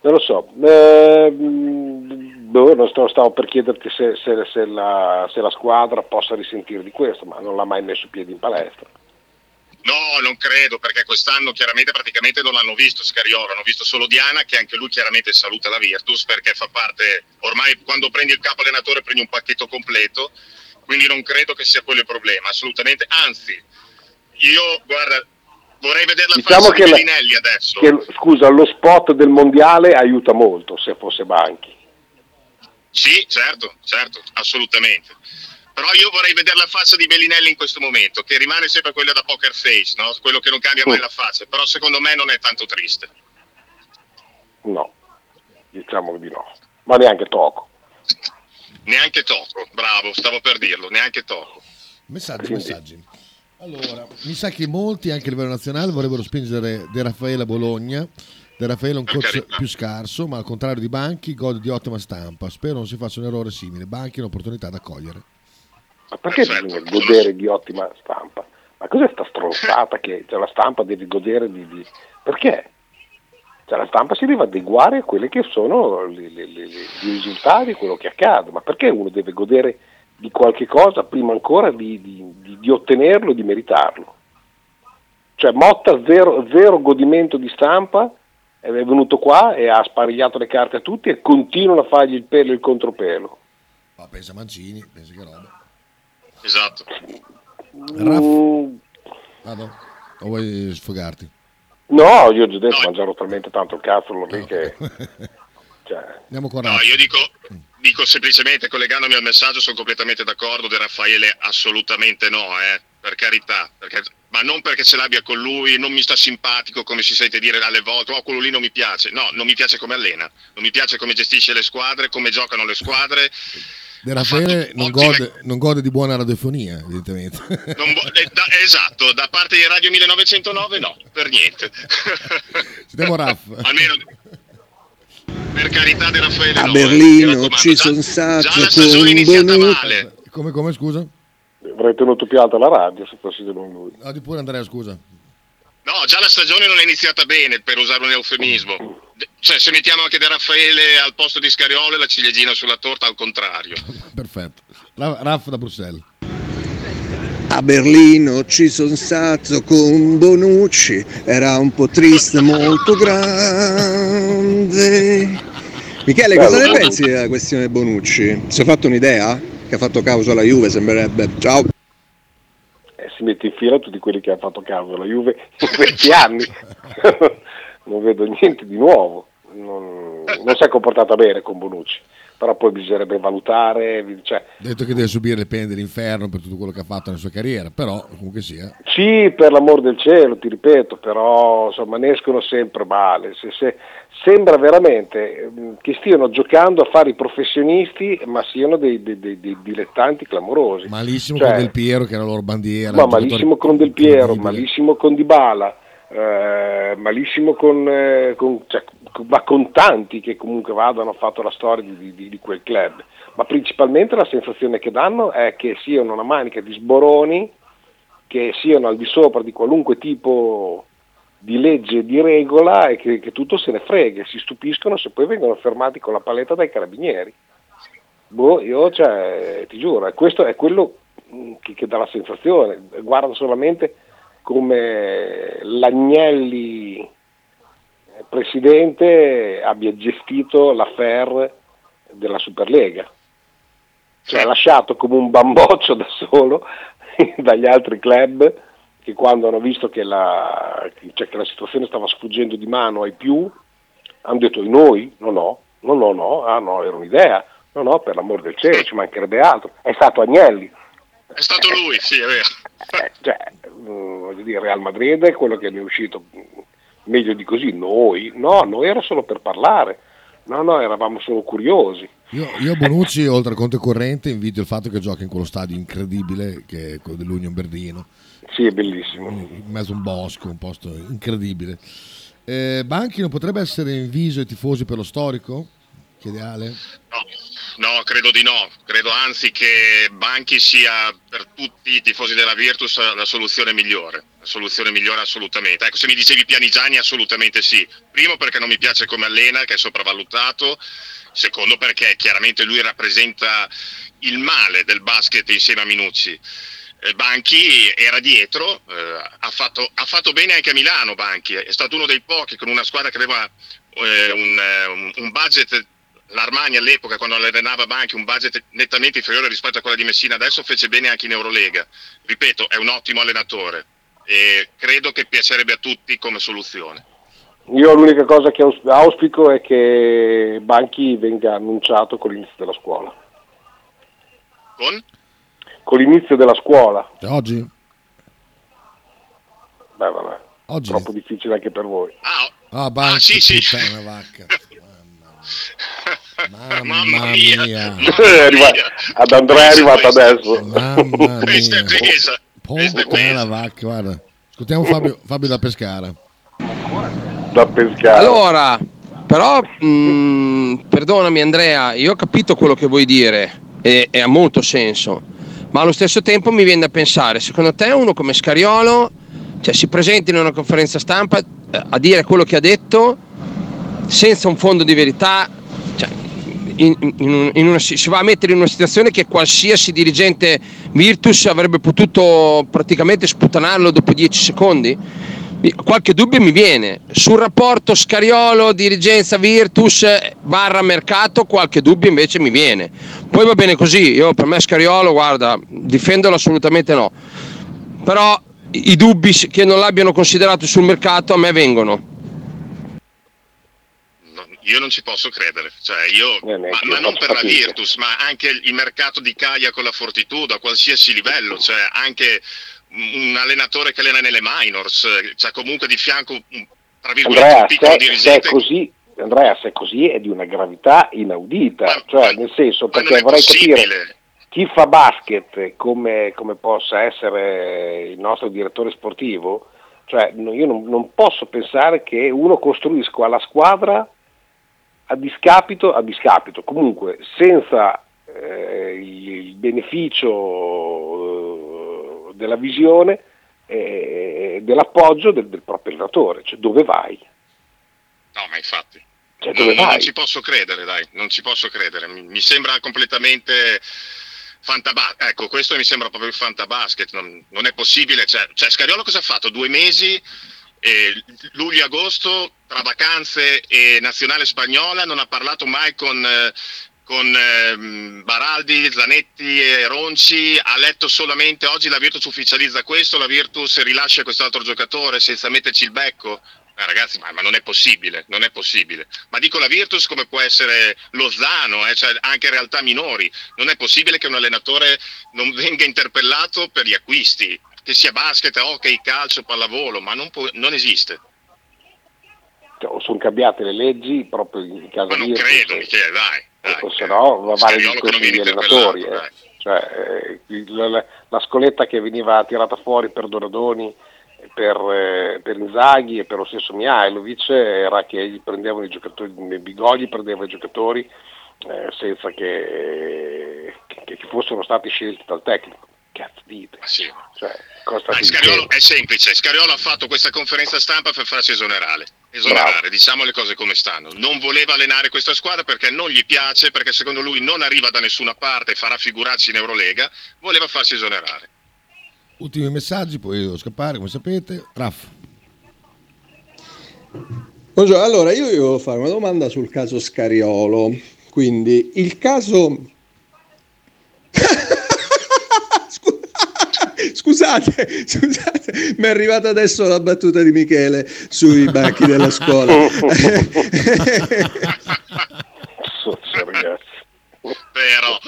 Non lo so, eh, boh, non sto- stavo per chiederti se, se- se la, se la squadra possa risentire di questo, ma non l'ha mai messo piedi in palestra. No, non credo, perché quest'anno chiaramente praticamente non l'hanno visto Scariolo, hanno visto solo Diana, che anche lui chiaramente saluta la Virtus, perché fa parte, ormai quando prendi il capo allenatore prendi un pacchetto completo, quindi non credo che sia quello il problema, assolutamente, anzi, io guarda, vorrei vedere la Diciamo faccia di la- Bellinelli adesso. che, scusa, lo spot del mondiale aiuta molto se fosse Banchi. Sì, certo, certo, assolutamente. Però io vorrei vedere la faccia di Bellinelli in questo momento, che rimane sempre quella da poker face, no? quello che non cambia mai la faccia, però secondo me non è tanto triste. No, diciamo di no, ma neanche Toco. Neanche Toco, bravo, stavo per dirlo, neanche Toco. Messaggi, messaggi. Allora, mi sa che molti anche a livello nazionale vorrebbero spingere De Raffaele a Bologna. De Raffaele è un coach più scarso, ma al contrario di Banchi gode di ottima stampa. Spero non si faccia un errore simile. Banchi è un'opportunità da cogliere. Ma perché bisogna godere di ottima stampa? Ma cos'è sta stronzata che cioè, la stampa deve godere di... di- Perché? Cioè, la stampa si deve adeguare a quelli che sono i risultati, quello che accade. Ma perché uno deve godere di qualche cosa prima ancora di, di- di- di ottenerlo e di meritarlo? Cioè Motta zero, zero godimento di stampa, è venuto qua e ha sparigliato le carte a tutti e continuano a fargli il pelo e il contropelo. Ma pensa Mancini, pensa che roba. Esatto. Raff, Mm, vado? O vuoi sfogarti? No, io ho già detto, mangiato talmente tanto il cazzo lì che... <laughs> Cioè, Andiamo con No, Raff. io dico, dico semplicemente, collegandomi al messaggio, sono completamente d'accordo, De Raffaele assolutamente no, eh, per carità, perché- ma non perché ce l'abbia con lui, non mi sta simpatico come si sente dire alle volte, oh quello lì non mi piace, no, non mi piace come allena, non mi piace come gestisce le squadre, come giocano le squadre, De Raffaele non gode, non gode di buona radiofonia, evidentemente. Non vo- eh, da- esatto, da parte di Radio 1909 no, per niente. Sentiamo Raff. Almeno per carità di Raffaele A no, eh, Berlino ci Già- sono stato già la stagione iniziata male. Come, come, scusa? avrei tenuto più alta la radio se fossi di lui. No, di pure Andrea, scusa. No, già la stagione non è iniziata bene, per usare un eufemismo. Cioè, se mettiamo anche De Raffaele al posto di Scariolo e la ciliegina sulla torta al contrario. <laughs> Perfetto. Ra- Raff da Bruxelles. A Berlino ci sono stato con Bonucci, era un po' triste, molto grande. Michele, cosa ne pensi della questione Bonucci? Si è fatto un'idea? Che ha fatto causa alla Juve, sembrerebbe. Ciao. Si mette in fila tutti quelli che hanno fatto caso alla Juve in <laughs> questi anni. <laughs> non vedo niente di nuovo. Non, non si è comportata bene con Bonucci, però poi bisognerebbe valutare. Cioè, Ha detto che deve subire le pene dell'inferno per tutto quello che ha fatto nella sua carriera, però comunque sia. Sì, per l'amor del cielo, ti ripeto, però insomma ne escono sempre male. Se- se- sembra veramente ehm, che stiano giocando a fare i professionisti, ma siano dei, dei- dei- dei dilettanti clamorosi. Malissimo Cioè, con Del Piero che era la loro bandiera. ma giocatore malissimo con Del Piero, malissimo con Dybala, eh, malissimo con, eh, con- cioè, ma con tanti che comunque vadano, hanno fatto la storia di, di- di quel club. Ma principalmente la sensazione che danno è che siano una manica di sboroni, che siano al di sopra di qualunque tipo di legge, di regola e che, che tutto se ne frega, si stupiscono se poi vengono fermati con la paletta dai carabinieri. Boh, io cioè, ti giuro, questo è quello mh, che, che dà la sensazione. Guarda solamente come l'Agnelli presidente abbia gestito l'affair della Superlega. Cioè lasciato come un bamboccio da solo <laughs> dagli altri club che quando hanno visto che la, cioè che la situazione stava sfuggendo di mano ai più, hanno detto "E noi? No, no, no, no, no, ah no, era un'idea, no, no, per l'amor del cielo, ci mancherebbe altro. È stato Agnelli. È stato lui, sì, è vero. Eh, cioè, mh, voglio dire, Real Madrid è quello che ne è uscito meglio di così, noi, no, noi era solo per parlare, no, no, eravamo solo curiosi. Io, io a Bonucci, oltre al conto corrente, invito il fatto che giochi in quello stadio incredibile che è quello dell'Union Berlino. Sì, è bellissimo. In mezzo a un bosco, un posto incredibile. Eh, Banchi non potrebbe essere in viso ai tifosi per lo storico? Chiede Ale. No, credo di no. Credo anzi che Banchi sia per tutti i tifosi della Virtus la soluzione migliore. La soluzione migliore assolutamente. Ecco, se mi dicevi Pianigiani, assolutamente sì. Primo perché non mi piace come allena, che è sopravvalutato. Secondo perché chiaramente lui rappresenta il male del basket insieme a Minucci. Eh, Banchi era dietro, eh, ha, fatto, ha fatto bene anche a Milano Banchi, è stato uno dei pochi con una squadra che aveva eh, un, eh, un budget, l'Armani all'epoca quando allenava Banchi, un budget nettamente inferiore rispetto a quella di Messina, adesso fece bene anche in Eurolega. Ripeto, è un ottimo allenatore e credo che piacerebbe a tutti come soluzione. Io l'unica cosa che aus- auspico è che Banchi venga annunciato con l'inizio della scuola. Con? Con l'inizio della scuola. Oggi? Beh, vabbè. Oggi? Troppo difficile anche per voi. Ah, Banchi, sì, sì. puttana vacca. <laughs> Mamma, <laughs> <laughs> mia. È arriva- ad Andrea è arrivato adesso. Mamma Questa è mia. pesa. Puttana vacca, guarda. Ascoltiamo Fabio, Fabio da Pescara. Da Pescara. Allora, però, mh, perdonami Andrea, io ho capito quello che vuoi dire e, e ha molto senso, ma allo stesso tempo mi viene da pensare, secondo te uno come Scariolo cioè, si presenta in una conferenza stampa eh, a dire quello che ha detto senza un fondo di verità, cioè, in- in in una- si va a mettere in una situazione che qualsiasi dirigente Virtus avrebbe potuto praticamente sputtanarlo dopo 10 secondi? Qualche dubbio mi viene. Sul rapporto Scariolo, dirigenza Virtus eh, barra mercato, qualche dubbio invece mi viene. Poi va bene così, io per me Scariolo, guarda, difendolo assolutamente no. Però i dubbi che non l'abbiano considerato sul mercato a me vengono. Io non ci posso credere, cioè io, ma, neanche ma io non per la fatica. Virtus, ma anche il mercato di Caia con la Fortitudo a qualsiasi livello, cioè anche un allenatore che allena nelle minors, cioè comunque di fianco tra virgolette Andrea, un piccolo se, se è dirigente. così, Andrea, se è così è di una gravità inaudita, cioè nel senso ma perché vorrei possibile. capire chi fa basket come, come possa essere il nostro direttore sportivo, cioè io non, non posso pensare che uno costruisca la squadra a discapito, a discapito, comunque senza eh, il beneficio eh, della visione e dell'appoggio del, del proprio allenatore, cioè dove vai? No, ma infatti. Cioè, non, dove non- non vai? ci posso credere, dai, non ci posso credere. Mi, mi sembra completamente fantabasket. Ecco, questo mi sembra proprio il fantabasket. Non, non è possibile. Cioè, cioè, Scariolo cosa ha fatto? Due mesi, eh, luglio-agosto, tra vacanze e nazionale spagnola, non ha parlato mai con. eh, con ehm, Baraldi, Zanetti e Ronci, ha letto solamente oggi la Virtus ufficializza questo, la Virtus rilascia quest'altro giocatore senza metterci il becco. Eh, ragazzi, ma, ma non è possibile, non è possibile. Ma dico la Virtus come può essere Lozano, eh, cioè anche realtà minori. Non è possibile che un allenatore non venga interpellato per gli acquisti, che sia basket, hockey, calcio, pallavolo, ma non, può- non esiste. Cioè, sono cambiate le leggi proprio in casa Ma non credo, Michele, dai. o se no va vale il discorso degli allenatori. eh. Cioè, eh, la, la scoletta che veniva tirata fuori per Doradoni, per, eh, per Inzaghi e per lo stesso Mihailovic era che prendevano i giocatori, Bigogli prendeva i giocatori eh, senza che, che- che fossero stati scelti dal tecnico. Cazzo dite? Cioè, cosa state Dai, Scariolo è semplice, Scariolo ha fatto questa conferenza stampa per farsi esonerare. Esonerare, Bravo. diciamo le cose come stanno. Non voleva allenare questa squadra perché non gli piace, perché secondo lui non arriva da nessuna parte e farà figurarsi in Eurolega, voleva farsi esonerare. Ultimi messaggi, poi devo scappare, come sapete. Raff. Buongiorno, allora io vi volevo fare una domanda sul caso Scariolo. Quindi il caso... Scusate, <laughs> scusate, mi è arrivata adesso la battuta di Michele sui banchi della scuola. <laughs> Però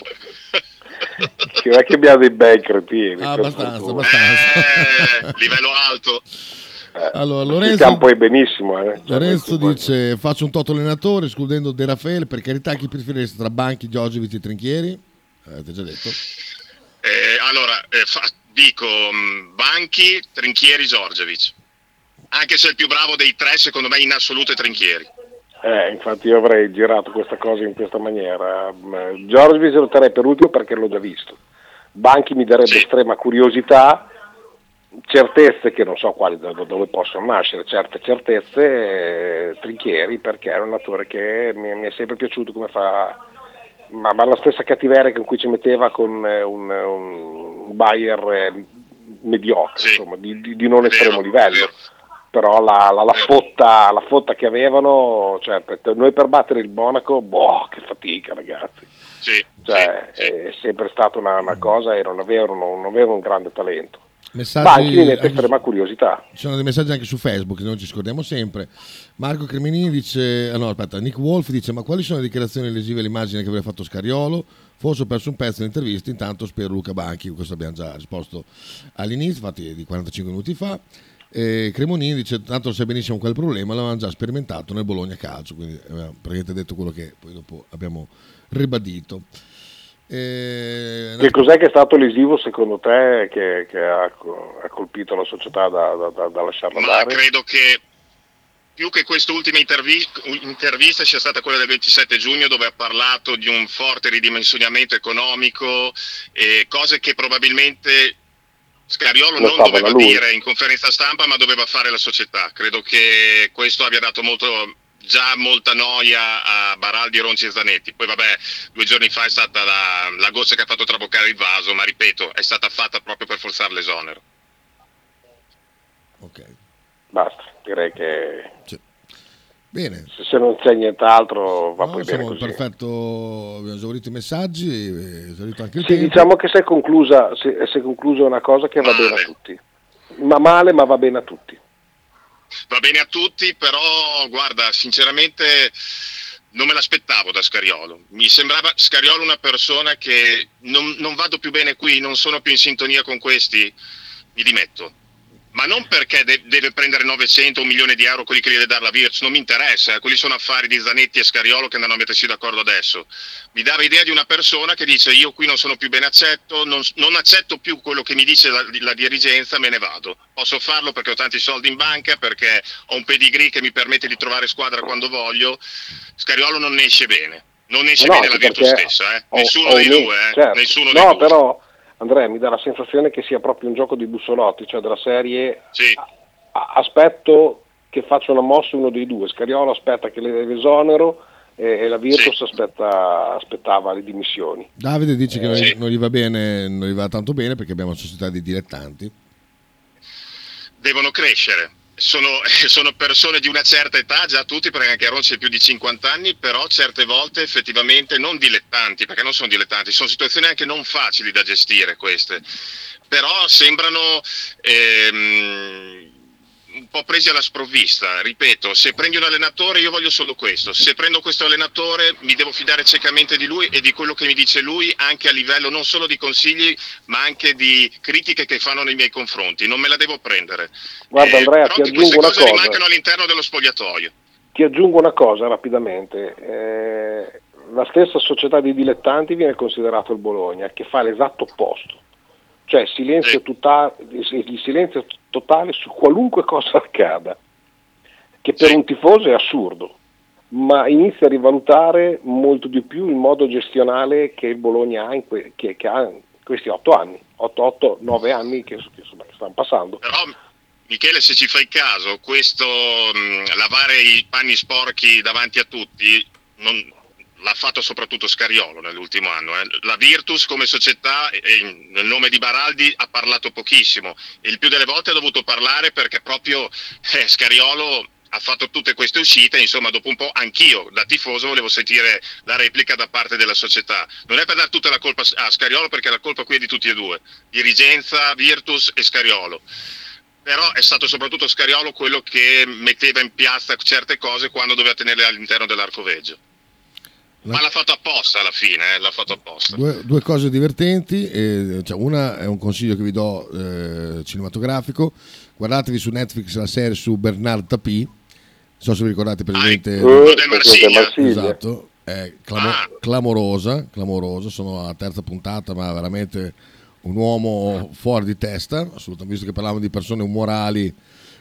Che non è che abbiamo dei bei cretini. Ah, abbastanza, fortuna. abbastanza. livello alto. Allora, Ci Lorenzo, stiamo poi benissimo. Eh. Lorenzo dice faccio un toto allenatore escludendo De Raffaele per carità chi preferisce tra Banchi, Giorgevic e Trinchieri avete già detto Eh, allora, eh, fa- dico mh, Banchi, Trinchieri, Giorgevic. Anche se il più bravo dei tre, secondo me, in assoluto è Trinchieri. Eh, infatti io avrei girato questa cosa in questa maniera. Mm, Giorgio vi salterei per ultimo perché l'ho già visto. Banchi mi darebbe estrema curiosità, certezze che non so quali da da dove possono nascere, certe certezze, eh, Trinchieri perché è un attore che mi, mi è sempre piaciuto come fa, ma, ma la stessa cattiveria con cui ci metteva con eh, un, un Bayer eh, mediocre, insomma, di, di- di non estremo livello però la, la- la fotta, la fotta che avevano, cioè, per- noi per battere il Monaco, boh, che fatica ragazzi. Cioè, è sempre stata una, una cosa e non avevano, non avevano un grande talento. Messaggi Ma anche anche estrema curiosità. Ci sono dei messaggi anche su Facebook, non ci scordiamo sempre. Marco Cremenini dice, ah no aspetta, Nick Wolf dice ma quali sono le dichiarazioni lesive all'immagine che aveva fatto Scariolo? Forse ho perso un pezzo dell'intervista, intanto spero Luca Banchi, questo abbiamo già risposto all'inizio, infatti di 45 minuti fa. E Cremonini dice tanto sai benissimo qual è il problema, l'avevamo già sperimentato nel Bologna Calcio, quindi aveva praticamente detto quello che poi dopo abbiamo ribadito. E- Che cos'è che è stato lesivo secondo te che, che ha, co- ha colpito la società da, da- da- da lasciarla Ma andare? credo che più che quest'ultima intervi- intervista sia stata quella del 27 giugno dove ha parlato di un forte ridimensionamento economico e cose che probabilmente Scariolo Lo non doveva dire in conferenza stampa ma doveva fare la società. Credo che questo abbia dato molto già molta noia a Baraldi, Ronci e Zanetti. Poi vabbè, due giorni fa è stata la, la goccia che ha fatto traboccare il vaso, ma ripeto, è stata fatta proprio per forzare l'esonero. Basta, direi che Bene. se, non c'è nient'altro va No, poi bene così. perfetto, abbiamo esaurito i messaggi, eh, esaurito anche il Sì, tempo. diciamo che si è conclusa, si, si è conclusa una cosa che va bene a tutti. Ma male, ma va bene a tutti. Va bene a tutti, però guarda, sinceramente non me l'aspettavo da Scariolo. Mi sembrava Scariolo una persona che non, non vado più bene qui, non sono più in sintonia con questi, mi dimetto. Ma non perché de- deve prendere 900 o un milione di euro quelli che gli deve dare la Virtus, non mi interessa, eh, quelli sono affari di Zanetti e Scariolo che andranno a mettersi d'accordo adesso. Mi dava idea di una persona che dice io qui non sono più ben accetto, non, non accetto più quello che mi dice la, la dirigenza, me ne vado. Posso farlo perché ho tanti soldi in banca, perché ho un pedigree che mi permette di trovare squadra quando voglio. Scariolo non ne esce bene. Non ne esce No, bene la Virtus stessa, eh. nessuno dei due, eh. certo. nessuno dei No, due. però Andrea mi dà la sensazione che sia proprio un gioco di bussolotti, cioè della serie a- aspetto che faccia una mossa uno dei due, Scariolo aspetta che le deve esonero e, e la Virtus aspetta- aspettava le dimissioni. Davide dice che non, Sì. non gli va bene, non gli va tanto bene perché abbiamo una società di dilettanti. devono crescere. Sono, <laughs> sono persone di una certa età, già tutti, perché anche Ronci ha più di 50 anni, però certe volte effettivamente non dilettanti, perché non sono dilettanti, sono situazioni anche non facili da gestire queste, però sembrano ehm, un po' presi alla sprovvista. Ripeto, se prendi un allenatore io voglio solo questo, se prendo questo allenatore mi devo fidare ciecamente di lui e di quello che mi dice lui anche a livello non solo di consigli ma anche di critiche che fanno nei miei confronti, non me la devo prendere. Guarda Eh, Andrea, ti aggiungo una cosa. rimancano all'interno dello spogliatoio. Ti aggiungo una cosa rapidamente. Eh, la stessa società di dilettanti viene considerato il Bologna, che fa l'esatto opposto. Cioè silenzio tota- il silenzio totale su qualunque cosa accada, che per un tifoso è assurdo, ma inizia a rivalutare molto di più il modo gestionale che il Bologna ha in, que- che, che ha in questi otto anni, 8, 9 anni che, che stanno passando. Però Michele, se ci fai caso, questo mh, lavare i panni sporchi davanti a tutti non- l'ha fatto soprattutto Scariolo nell'ultimo anno. eh. La Virtus come società, e- e nel nome di Baraldi, ha parlato pochissimo. Il più delle volte ha dovuto parlare perché proprio eh, Scariolo ha fatto tutte queste uscite, insomma dopo un po' anch'io da tifoso volevo sentire la replica da parte della società. Non è per dare tutta la colpa a Scariolo perché la colpa qui è di tutti e due, dirigenza, Virtus e Scariolo però è stato soprattutto Scariolo quello che metteva in piazza certe cose quando doveva tenerle all'interno dell'arcoveggio. Ma l'ha fatto apposta alla fine, eh, l'ha fatto apposta. Due, due cose divertenti, eh, cioè una è un consiglio che vi do eh, cinematografico, guardatevi su Netflix la serie su Bernard Tapie, non so se vi ricordate del Marsiglia. Marsiglia. esatto, è clamo- clamorosa, clamorosa, sono alla terza puntata ma veramente un uomo fuori di testa, assolutamente, visto che parlavamo di persone umorali,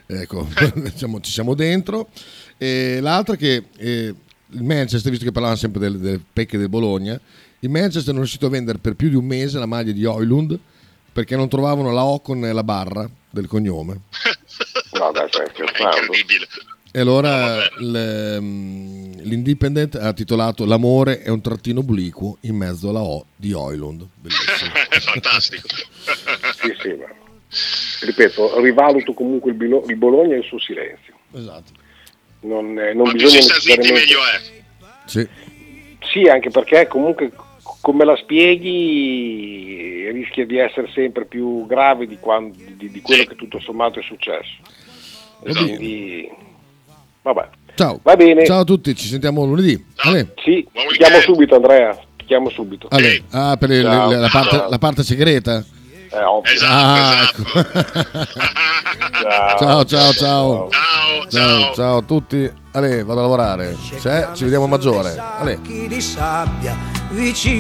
ecco, <laughs> diciamo, ci siamo dentro. E l'altra che eh, il Manchester, visto che parlavamo sempre delle, delle pecche del Bologna, il Manchester non è riuscito a vendere per più di un mese la maglia di Oilund perché non trovavano la O con la barra del cognome. <laughs> No, dai, stai scherzando. E allora l- mm, l'Independent ha titolato L'amore è un trattino obliquo in mezzo alla O di Oilund. Bellissimo. <laughs> Fantastico. Sì, sì, ma ripeto, rivaluto comunque il, Bilo- il Bologna e il suo silenzio. Esatto. Non, eh, non bisogna sta zitti necessariamente- meglio è. Sì. Sì, anche perché comunque come la spieghi rischia di essere sempre più grave di, quan- di- di quello che tutto sommato è successo. E Va bene. quindi, vabbè. Ciao. Va bene. Ciao a tutti, ci sentiamo lunedì. Ale. Sì, ti chiamo subito Andrea, ti chiamo subito. Ale. Ah, per le- la, parte, la parte segreta? Eh, ovvio. Ah, ecco. <laughs> ciao, ciao, ciao. Ciao, ciao a tutti. Ale, vado a lavorare. Se, ci vediamo a maggiore. Ale. di sabbia vicino